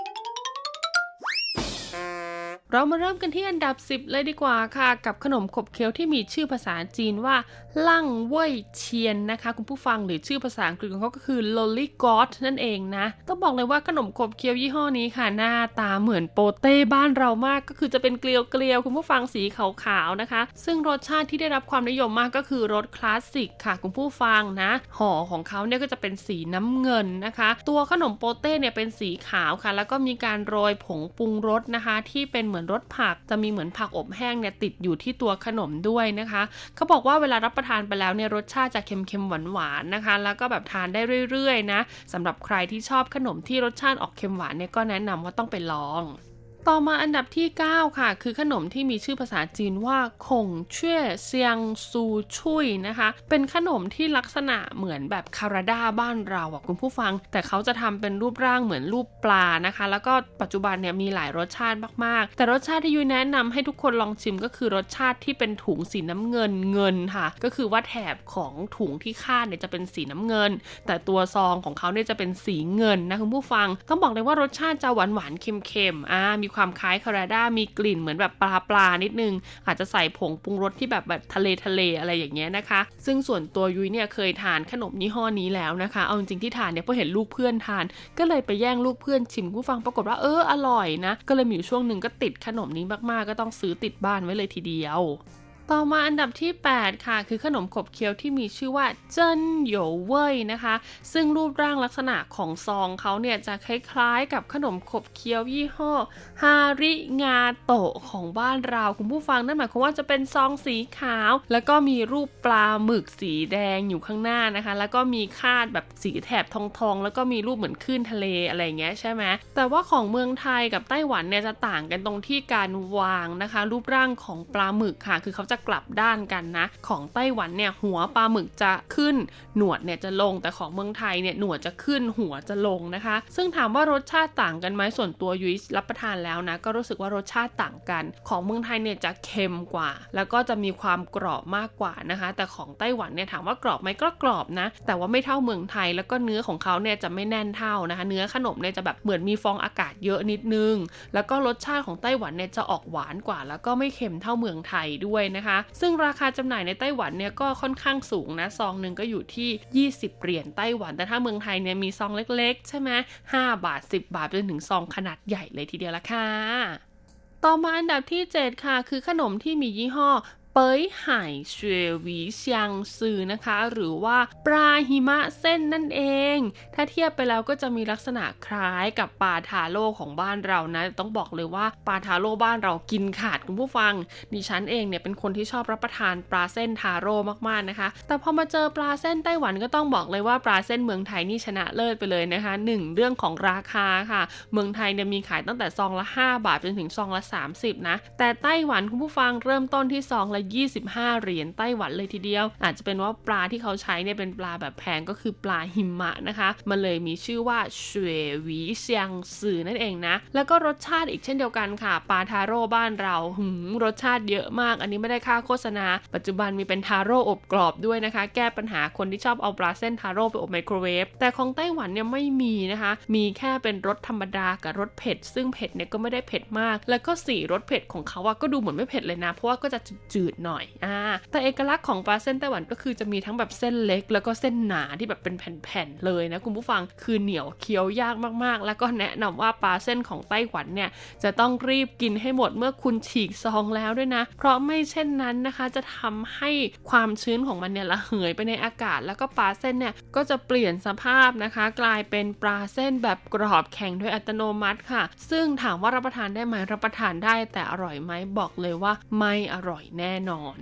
เรามาเริ่มกันที่อันดับ 10 เลยดีกว่าค่ะ กับขนมขบเคี้ยวที่มีชื่อภาษาจีนว่า ลั่งเว่ยเชียนนะคะ คุณผู้ฟังหรือชื่อภาษาอังกฤษของเขาก็คือ lolly god นั่นเองนะต้องบอกเลยว่าขนมขบเคี้ยวยี่ห้อนี้ค่ะ หน้าตาเหมือนโปเต้บ้านเรามากก็คือจะเป็นเกลียวเกลียวคุณผู้ฟังสีขาวๆนะคะ ซึ่งรสชาติที่ได้รับความนิยมมากก็คือรสคลาสสิกค่ะ คุณผู้ฟังนะห่อของเขาเนี่ยก็จะเป็นสีน้ำเงินนะคะ ตัวขนมโปเต้เนี่ยเป็นสีขาวค่ะ แล้วก็มีการโรยผงปรุงรสนะคะ ที่เป็นเหมือนรสผัก จะมีเหมือนผักอบแห้งเนี่ยติดอยู่ที่ตัวขนมด้วยนะคะเขาบอกว่าเวลารับประทานไปแล้วเนี่ยรสชาติจะเค็มๆหวานๆนะคะ แล้วก็แบบทานได้เรื่อยๆนะสำหรับใครที่ชอบขนมที่รสชาติออกเค็มหวานเนี่ยก็แนะนำว่าต้องไปลอง ต่อมาอันดับที่ 9 ค่ะ คือขนมที่มีชื่อภาษาจีนว่าคงเช่วยเซียงซูชุยนะคะ เป็นขนมที่ลักษณะเหมือนแบบคาราดาบ้านเราอะคุณผู้ฟัง แต่เขาจะทำเป็นรูปร่างเหมือนรูปปลานะคะ แล้วก็ปัจจุบันเนี่ยมีหลายรสชาติมากๆ แต่รสชาติที่ยุ้ยแนะนำให้ทุกคนลองชิมก็คือรสชาติที่เป็นถุงสีน้ำเงินเงินค่ะ ก็คือว่าแถบของถุงที่คาดเนี่ยจะเป็นสีน้ำเงิน แต่ตัวซองของเขาเนี่ยจะเป็นสีเงินนะคุณผู้ฟัง ต้องบอกเลยว่ารสชาติจะหวานหวานเค็มๆอ่ามีความคล้ายคาราดามีกลิ่นเหมือนแบบปลาปลานิดนึง อาจจะใส่ผงปรุงรสที่แบบแบบทะเลทะเลอะไรอย่างเงี้ยนะคะ ซึ่งส่วนตัวยุ้ยเนี่ยเคยทานขนมยี่ห้อนี้แล้วนะคะ เอาจริงที่ทานเนี่ยเพอเห็นลูกเพื่อนทาน ก็เลยไปแย่งลูกเพื่อนชิมผู้ฟังปรากฏว่าเอออร่อยนะ ก็เลยมีอยู่ช่วงหนึ่งก็ติดขนมนี้มากๆ ก็ต้องซื้อติดบ้านไว้เลยทีเดียว ต่อมาอันดับที่ 8 ค่ะ คือขนมขบเคี้ยวที่มีชื่อว่าเจิ้นโหยวเว่ยนะคะ ซึ่งรูปร่างลักษณะของซองเขาเนี่ยจะคล้ายๆ กับขนมขบเคี้ยวยี่ห้อฮาริงาโตะของบ้านเราคุณผู้ฟังนั่นหมายความว่าจะเป็นซองสีขาว แล้วก็มีรูปปลาหมึกสีแดงอยู่ข้างหน้านะคะ แล้วก็มีคาดแบบสีแถบทองๆ แล้วก็มีรูปเหมือนคลื่นทะเลอะไรเงี้ยใช่ไหมแต่ว่าของเมืองไทยกับไต้หวันเนี่ยจะต่างกันตรงที่การวางนะคะ รูปร่างของปลาหมึกค่ะ คือเขาจะกลับด้านกันนะ ของไต้หวันเนี่ยหัวปลาหมึกจะขึ้น หนวดเนี่ยจะลงแต่ของเมืองไทยเนี่ยหนวดจะขึ้นหัวจะลงนะคะ ซึ่งถามว่ารสชาติต่างกันไหมส่วนตัวยุ้ยรับประทานแล้วนะ ก็รู้สึกว่ารสชาติต่างกัน ของเมืองไทยเนี่ยจะเค็มกว่า แล้วก็จะมีความกรอบมากกว่านะคะ แต่ของไต้หวันเนี่ยถามว่ากรอบไหมก็กรอบนะ แต่ว่าไม่เท่าเมืองไทยแล้วก็เนื้อของเขาเนี่ยจะไม่แน่นเท่านะคะ เนื้อขนมเนี่ยจะแบบเหมือนมีฟองอากาศเยอะนิดนึง แล้วก็รสชาติของไต้หวันเนี่ยจะออกหวานกว่า แล้วก็ไม่เค็มเท่าเมืองไทยด้วยนะคะซึ่งราคาจำหน่ายในไต้หวันเนี่ยก็ค่อนข้างสูงนะซองหนึ่งก็อยู่ที่ 20 เหรียญไต้หวัน แต่ถ้าเมืองไทยเนี่ยมีซองเล็ก ๆ ใช่ไหม5บาท 10 บาทจนถึงซองขนาดใหญ่เลยทีเดียวละค่ะต่อมาอันดับที่ 7 ค่ะ คือขนมที่มียี่ห้อ เปยไห่เฉวหวีเซียงซือนะคะ หรือว่าปลาหิมะเส้นนั่นเอง ถ้าเทียบไปแล้วก็จะมีลักษณะคล้ายกับปลาทาโร่ของบ้านเรานะ ต้องบอกเลยว่าปลาทาโร่บ้านเรากินขาดคุณผู้ฟัง ดิฉันเองเนี่ยเป็นคนที่ชอบรับประทานปลาเส้นทาโร่มากๆนะคะ แต่พอมาเจอปลาเส้นไต้หวันก็ต้องบอกเลยว่าปลาเส้นเมืองไทยนี่ชนะเลิศไปเลยนะคะหนึ่งเรื่องของราคาค่ะ เมืองไทยเนี่ยมีขายตั้งแต่ซองละ 5 บาทจนถึงซองละ 30นะแต่ไต้หวันคุณผู้ฟังเริ่มต้นที่ซองละ25 เหรียญไต้หวันเลยทีเดียว อาจจะเป็นว่าปลาที่เขาใช้เนี่ยเป็นปลาแบบแพงก็คือปลาหิมะนะคะ มันเลยมีชื่อว่าเฉวยหวีเซียงซือนั่นเองนะ แล้วก็รสชาติอีกเช่นเดียวกันค่ะ ปลาทาโร่บ้านเราหืมรสชาติเยอะมาก อันนี้ไม่ได้ค่าโฆษณา ปัจจุบันมีเป็นทาโร่อบกรอบด้วยนะคะ แก้ปัญหาคนที่ชอบเอาปลาเส้นทาโร่ไปอบไมโครเวฟ แต่ของไต้หวันเนี่ยไม่มีนะคะ มีแค่เป็นรสธรรมดากับรสเผ็ด ซึ่งเผ็ดเนี่ยก็ไม่ได้เผ็ดมาก แล้วก็สีรสเผ็ดของเขาอะก็ดูเหมือนไม่เผ็ดเลยนะ เพราะว่าก็จะจืดๆหน่อยอ่าแต่เอกลักษณ์ของปลาเส้นไต้หวันก็คือจะมีทั้งแบบเส้นเล็ก แล้วก็เส้นหนาที่แบบเป็นแผ่นๆเลยนะคุณผู้ฟังคือเหนียวเคี้ยวยากมากๆ แล้วก็แนะนำว่าปลาเส้นของไต้หวันเนี่ยจะต้องรีบกินให้หมดเมื่อคุณฉีกซองแล้วด้วยนะ เพราะไม่เช่นนั้นนะคะจะทำให้ความชื้นของมันเนี่ยระเหยไปในอากาศ แล้วก็ปลาเส้นเนี่ยก็จะเปลี่ยนสภาพนะคะ กลายเป็นปลาเส้นแบบกรอบแข็งโดยอัตโนมัติค่ะ ซึ่งถามว่ารับประทานได้ไหมรับประทานได้ แต่อร่อยไหมบอกเลยว่าไม่อร่อยแน่นอน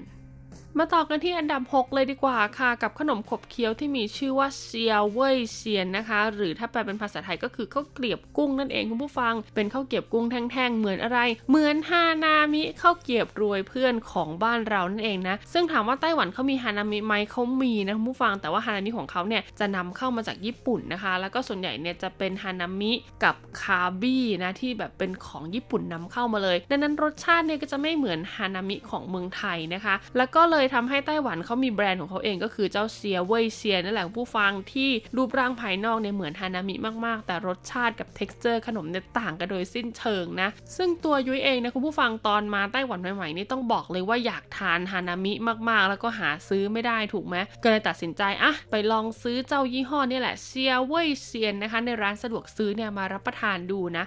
มาต่อกันที่อันดับ 6 เลยดีกว่าค่ะ กับขนมขบเคี้ยวที่มีชื่อว่าเซียวเว่ยเซียนนะคะ หรือถ้าแปลเป็นภาษาไทยก็คือข้าวเกรียบกุ้งนั่นเองคุณผู้ฟัง เป็นข้าวเกรียบกุ้งแท่งๆเหมือนอะไร เหมือนฮานามิข้าวเกรียบรวยเพื่อนของบ้านเรานั่นเองนะ ซึ่งถามว่าไต้หวันเขามีฮานามิไหมเขามีนะคุณผู้ฟังแต่ว่าฮานามิของเขาเนี่ยจะนำเข้ามาจากญี่ปุ่นนะคะ แล้วก็ส่วนใหญ่เนี่ยจะเป็นฮานามิกับคาลบี้นะที่แบบเป็นของญี่ปุ่นนำเข้ามาเลย ดังนั้นรสชาติเนี่ยก็จะไม่เหมือนฮานามิของเมืองไทยนะคะ แล้วก็เลยทำให้ไต้หวันเขามีแบรนด์ของเขาเองก็คือเจ้าเซียวเว่ยเซียนนั่นแหละผู้ฟังที่รูปร่างภายนอกเนี่ยเหมือนฮานามิมากๆ แต่รสชาติกับ t e x t อร์ขนมเนี่ยต่างกันโดยสิ้นเชิงนะ ซึ่งตัวยุ้ยเองนะคุณผู้ฟังตอนมาไต้หวันใหม่ๆนี่ต้องบอกเลยว่าอยากทานฮานามิมากๆ แล้วก็หาซื้อไม่ได้ถูกไหมก็เลยตัดสินใจอะไปลองซื้อเจ้ายี่ห้อนี่แหละเซียเว่ยเซียนนะคะในร้านสะดวกซื้อเนี่ยมารับประทานดูนะ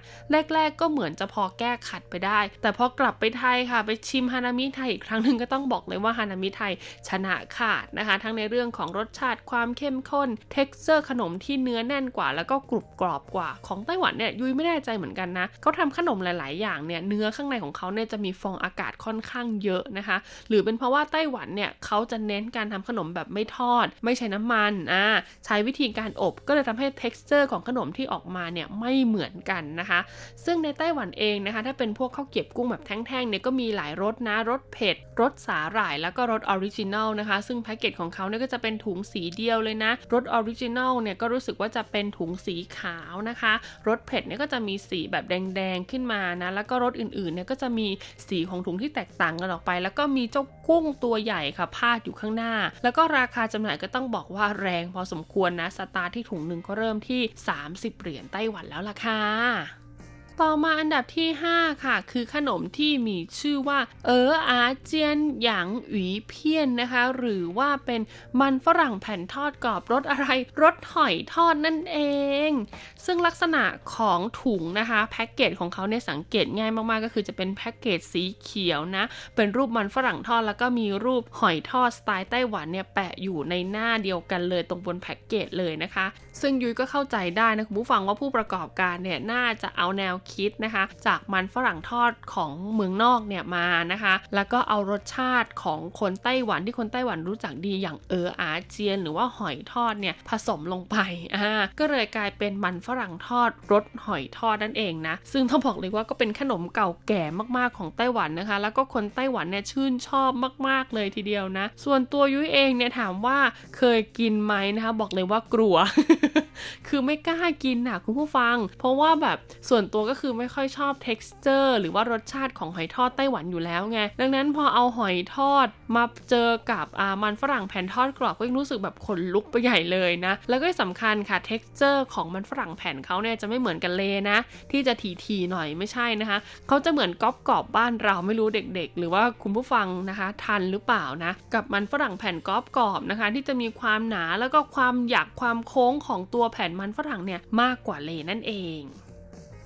แรก ๆ ก็เหมือนจะพอแก้ขัดไปได้ แต่พอกลับไปไทยค่ะ ไปชิมฮานามิไทยอีกครั้งหนึ่งก็ต้องบอกเลยว่าฮานามิมิไทยชนะขาดนะคะ ทั้งในเรื่องของรสชาติความเข้มข้น texture ขนมที่เนื้อแน่นกว่า แล้วก็กรุบกรอบกว่าของไต้หวันเนี่ยยุ้ยไม่แน่ใจเหมือนกันนะเขาทำขนมหลาย ๆ อย่างเนี่ยเนื้อข้างในของเขาเนี่ยจะมีฟองอากาศค่อนข้างเยอะนะคะ หรือเป็นเพราะว่าไต้หวันเนี่ยเขาจะเน้นการทำขนมแบบไม่ทอด ไม่ใช้น้ำมันอ่าใช้วิธีการอบก็เลยทำให้ t e x t อร์ของขนมที่ออกมาเนี่ยไม่เหมือนกันนะคะ ซึ่งในไต้หวันเองนะคะ ถ้าเป็นพวกข้าวเกรียบกุ้งแบบแท่งๆเนี่ยก็มีหลายรสนะรสเผ็ดรสสาหร่ายแล้วก็รส original นะคะ ซึ่งแพ็กเกจของเขาเนี่ยก็จะเป็นถุงสีเดียวเลยนะรส original เนี่ยก็รู้สึกว่าจะเป็นถุงสีขาวนะคะรสเผ็ดเนี่ยก็จะมีสีแบบแดงๆขึ้นมานะแล้วก็รสอื่นๆเนี่ยก็จะมีสีของถุงที่แตกต่างกันออกไป แล้วก็มีเจ้ากุ้งตัวใหญ่ค่ะพาดอยู่ข้างหน้า แล้วก็ราคาจำหน่ายก็ต้องบอกว่าแรงพอสมควรนะสตาร์ทที่ถุงหนึ่งก็เริ่มที่ 30 เหรียญไต้หวันแล้วล่ะค่ะ ต่อมาอันดับที่ 5 ค่ะ คือขนมที่มีชื่อว่า เอออาเจียนหยางหวีเพี้ยนนะคะ หรือว่าเป็นมันฝรั่งแผ่นทอดกรอบรสอะไรรสหอยทอดนั่นเอง ซึ่งลักษณะของถุงนะคะ แพ็กเกจของเขาเนี่ยสังเกตง่ายมากๆ ก็คือจะเป็นแพ็กเกจสีเขียวนะ เป็นรูปมันฝรั่งทอดแล้วก็มีรูปหอยทอดสไตล์ไต้หวันเนี่ยแปะอยู่ในหน้าเดียวกันเลยตรงบนแพ็กเกจเลยนะคะ ซึ่งยุ้ยก็เข้าใจได้นะคุณผู้ฟังว่าผู้ประกอบการเนี่ยน่าจะเอาแนวคิดนะคะ จากมันฝรั่งทอดของเมืองนอกเนี่ยมานะคะ แล้วก็เอารสชาติของคนไต้หวันที่คนไต้หวันรู้จักดีอย่างเอออาเจียน หรือว่าหอยทอดเนี่ยผสมลงไปอ่าก็เลยกลายเป็นมันฝรั่งทอดรสหอยทอดนั่นเองนะ ซึ่งต้องบอกเลยว่าก็เป็นขนมเก่าแก่มากๆของไต้หวันนะคะ แล้วก็คนไต้หวันเนี่ยชื่นชอบมาก ๆเลยทีเดียวนะ ส่วนตัวยุ้ยเองเนี่ยถามว่าเคยกินไหมนะคะ บอกเลยว่ากลัว คือไม่กล้ากินน่ะคุณผู้ฟัง เพราะว่าแบบส่วนตัวก็็คือไม่ค่อยชอบ texture หรือว่ารสชาติของหอยทอดไต้หวันอยู่แล้วไง ดังนั้นพอเอาหอยทอดมาเจอกับอ่ามันฝรั่งแผ่นทอดกรอบก็ยังรู้สึกแบบขนลุกไปใหญ่เลยนะ แล้วก็ที่สำคัญค่ะ texture ของมันฝรั่งแผ่นเขาเนี่ยจะไม่เหมือนกันเลยนะ ที่จะทีๆหน่อยไม่ใช่นะคะเขาจะเหมือนก๊อบกรอบบ้านเราไม่รู้เด็ก ๆ หรือว่าคุณผู้ฟังนะคะ ทันหรือเปล่านะกับมันฝรั่งแผ่นก๊อบกรอบนะคะ ที่จะมีความหนาแล้วก็ความหยักความโค้งของตัวแผ่นมันฝรั่งเนี่ยมากกว่าเลนั่นเอง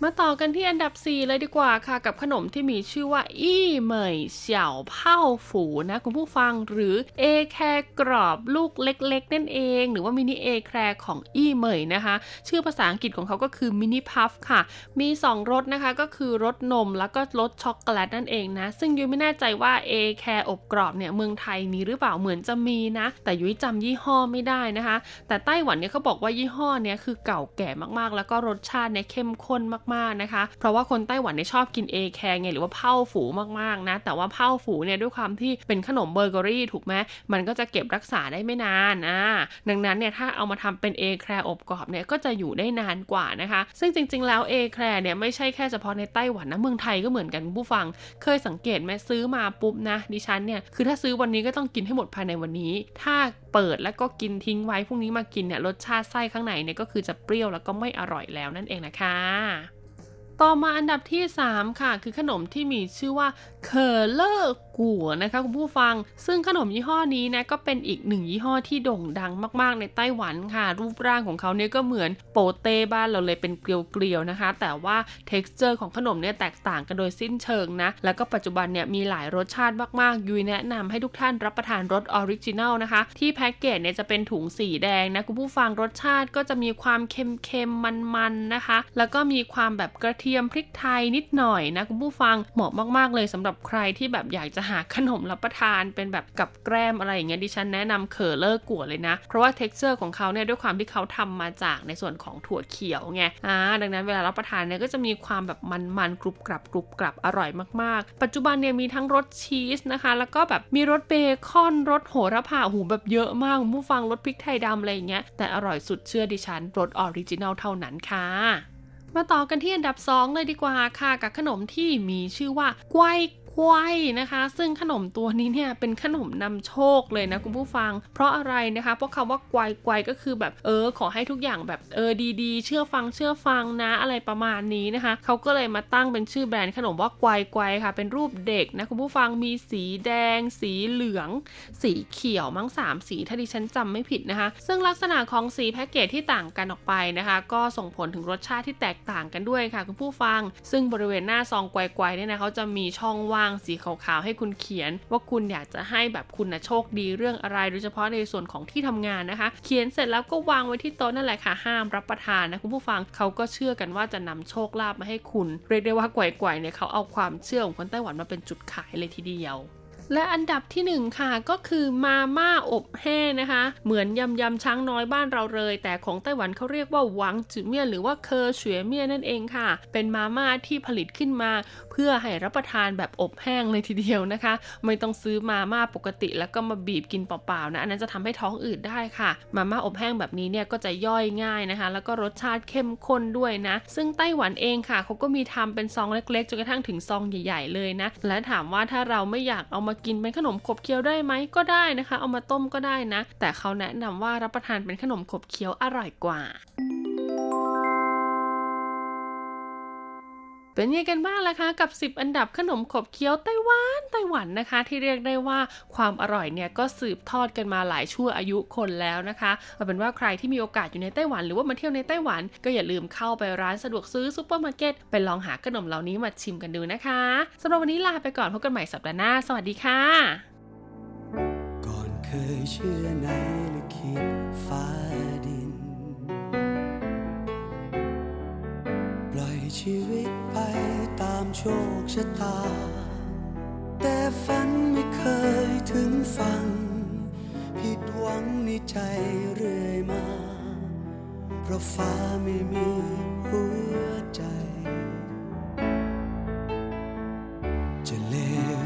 มาต่อกันที่อันดับ 4 เลยดีกว่าค่ะ กับขนมที่มีชื่อว่า อี้เหมยเสี่ยวเผาฝูนะ คุณผู้ฟังหรือเอแครกรอบลูกเล็กๆนั่นเอง หรือว่ามินิเอแครของอี้เหมยนะคะ ชื่อภาษาอังกฤษของเขาก็คือ Mini Puff ค่ะ มี 2รสนะคะก็คือรสนมแล้วก็รสช็อกโกแลตนั่นเองนะ ซึ่งยุ้ยไม่แน่ใจว่าเอแคร์อบกรอบเนี่ยเมืองไทยมีหรือเปล่าเหมือนจะมีนะ แต่ยุ้ยจำยี่ห้อไม่ได้นะคะ แต่ไต้หวันเนี่ยเขาบอกว่ายี่ห้อเนี้ยคือเก่าแก่มากๆ แล้วก็รสชาติเนี่ยเข้มข้นมากๆนะคะ เพราะว่าคนไต้หวันเนี่ยชอบกินเอแคร์ไงหรือว่า泡芙 มากๆนะ แต่ว่า泡芙 เนี่ยด้วยความที่เป็นขนมเบเกอรี่ถูกไหมมันก็จะเก็บรักษาได้ไม่นานอ่าดังนั้นเนี่ยถ้าเอามาทำเป็นเอแคร์อบกรอบเนี่ยก็จะอยู่ได้นานกว่านะคะ ซึ่งจริง ๆ แล้วเอแคร์เนี่ยไม่ใช่แค่เฉพาะในไต้หวันนะเมืองไทยก็เหมือนกันผู้ฟัง เคยสังเกตไหมซื้อมาปุ๊บนะดิฉันเนี่ยคือถ้าซื้อวันนี้ก็ต้องกินให้หมดภายในวันนี้ ถ้าเปิดแล้วก็กินทิ้งไว้พรุ่งนี้มากินเนี่ยรสชาติไส้ข้างในเนี่ยก็คือจะเปรี้ยวแล้วก็ไม่อร่อยแล้วนั่นเองนะคะ ต่อมาอันดับที่ 3 ค่ะ คือขนมที่มีชื่อว่าเคอร์เลอร์ กัวนะคะคุณผู้ฟัง ซึ่งขนมยี่ห้อนี้นะก็เป็นอีกหนึ่งยี่ห้อที่โด่งดังมาก ๆ ในไต้หวันค่ะ รูปร่างของเขาเนี่ยก็เหมือนโปเต้บ้านเราเลยเป็นเกลียวๆนะคะ แต่ว่า t e x t อร์ของขนมเนี่ยแตกต่างกันโดยสิ้นเชิงนะ แล้วก็ปัจจุบันเนี่ยมีหลายรสชาติมากๆยุ้ยแนะนำให้ทุกท่านรับประทานรส original นะคะ ที่แพ็กเกจเนี่ยจะเป็นถุงสีแดงนะคุณผู้ฟังรสชาติก็จะมีความเค็มๆมันๆนะคะ แล้วก็มีความแบบกระเทียมพริกไทยนิดหน่อยนะคุณผู้ฟังเหมาะมากๆเลยสำหรับใครที่แบบอยากจะหาขนมรับประทานเป็นแบบกับแกล้มอะไรอย่างเงี้ยดิฉันแนะนำเคอร์เลอร์กัวเลยนะ เพราะว่า t e x t อร์ของเขาเนี่ยด้วยความที่เขาทำมาจากในส่วนของถั่วเขียวไงอ่าดังนั้นเวลารับประทานเนี่ยก็จะมีความแบบมันๆกรุบกรับกรุบกรับอร่อยมากๆ ปัจจุบันเนี่ยมีทั้งรสชีสนะคะ แล้วก็แบบมีรสเบคอนรสโหระพาหูแบบเยอะมากคุณผู้ฟังรสพริกไทยดำอะไรอย่างเงี้ยแต่อร่อยสุดเชื่อดิฉันรส original เท่านั้นค่ะมาต่อกันที่อันดับ 2 เลยดีกว่าค่ะกับขนมที่มีชื่อว่าไกว ยกวยนะคะ ซึ่งขนมตัวนี้เนี่ยเป็นขนมนำโชคเลยนะคุณผู้ฟัง เพราะอะไรนะคะ เพราะคำว่ากวยกวยก็คือแบบเออ ขอให้ทุกอย่างแบบเออดีๆ เชื่อฟังเชื่อฟังนะอะไรประมาณนี้นะคะ เขาก็เลยมาตั้งเป็นชื่อแบรนด์ขนมว่ากวยกวยค่ะ เป็นรูปเด็กนะคุณผู้ฟังมีสีแดง สีเหลือง สีเขียวมั้งสามสีถ้าดิฉันจำไม่ผิดนะคะ ซึ่งลักษณะของสีแพ็กเกจที่ต่างกันออกไปนะคะ ก็ส่งผลถึงรสชาติที่แตกต่างกันด้วยค่ะ คุณผู้ฟัง ซึ่งบริเวณหน้าซองกวยกวยเนี่ยนะเขาจะมีช่องว่างสีขาวๆให้คุณเขียน ว่าคุณอยากจะให้แบบคุณนะโชคดีเรื่องอะไรโดยเฉพาะในส่วนของที่ทำงานนะคะ เขียนเสร็จแล้วก็วางไว้ที่โต๊ะนั่นแหละค่ะห้ามรับประทานนะคุณผู้ฟังเขาก็เชื่อกันว่าจะนำโชคลาภมาให้คุณ เรียกได้ว่ากวยๆเนี่ยเขาเอาความเชื่อของคนไต้หวันมาเป็นจุดขายเลยทีเดียวและอันดับที่หนึ่งค่ะก็คือมาม่าอบแห้งนะคะ เหมือนยำยำช้างน้อยบ้านเราเลย แต่ของไต้หวันเขาเรียกว่าหวังจือเมี่ยนหรือว่าเคอเฉวยเมี่ยนนั่นเองค่ะ เป็นมาม่าที่ผลิตขึ้นมา พื่อให้รับประทานแบบอบแห้งเลยทีเดียวนะคะ ไม่ต้องซื้อมาม่าปกติ แล้วก็มาบีบกินเปล่าๆนะอันนั้นจะทำให้ท้องอืดได้ค่ะ มาม่าอบแห้งแบบนี้เนี่ยก็จะย่อยง่ายนะคะ แล้วก็รสชาติเข้มข้นด้วยนะ ซึ่งไต้หวันเองค่ะเขาก็มีทำเป็นซองเล็กๆจนกระทั่งถึงซองใหญ่ๆเลยนะ และถามว่าถ้าเราไม่อยากเอามากินเป็นขนมขบเคี้ยวได้ไหมก็ได้นะคะ เอามาต้มก็ได้นะ แต่เขาแนะนำว่ารับประทานเป็นขนมขบเคี้ยวอร่อยกว่า เป็นยังไงกันบ้างล่ะคะกับ 10 อันดับขนมขบเคี้ยวไต้หวันไต้หวันนะคะ ที่เรียกได้ว่าความอร่อยเนี่ยก็สืบทอดกันมาหลายชั่วอายุคนแล้วนะคะเอาเป็นว่าใครที่มีโอกาสอยู่ในไต้หวัน หรือว่ามาเที่ยวในไต้หวัน ก็อย่าลืมเข้าไปร้านสะดวกซื้อซูเปอร์มาร์เก็ตไปลองหาขนมเหล่านี้มาชิมกันดูนะคะสำหรับวันนี้ลาไปก่อนพบกันใหม่สัปดาห์หน้า สวัสดีค่ะ ก่อนเคยเชื่อในลิขิตฟ้า ชีวิตไปตามโชคชะตา แต่ฝันไม่เคยถึงฝันผิดหวังในใจเรื่อยมา เพราะฟ้าไม่มีหัวใจ จะเลว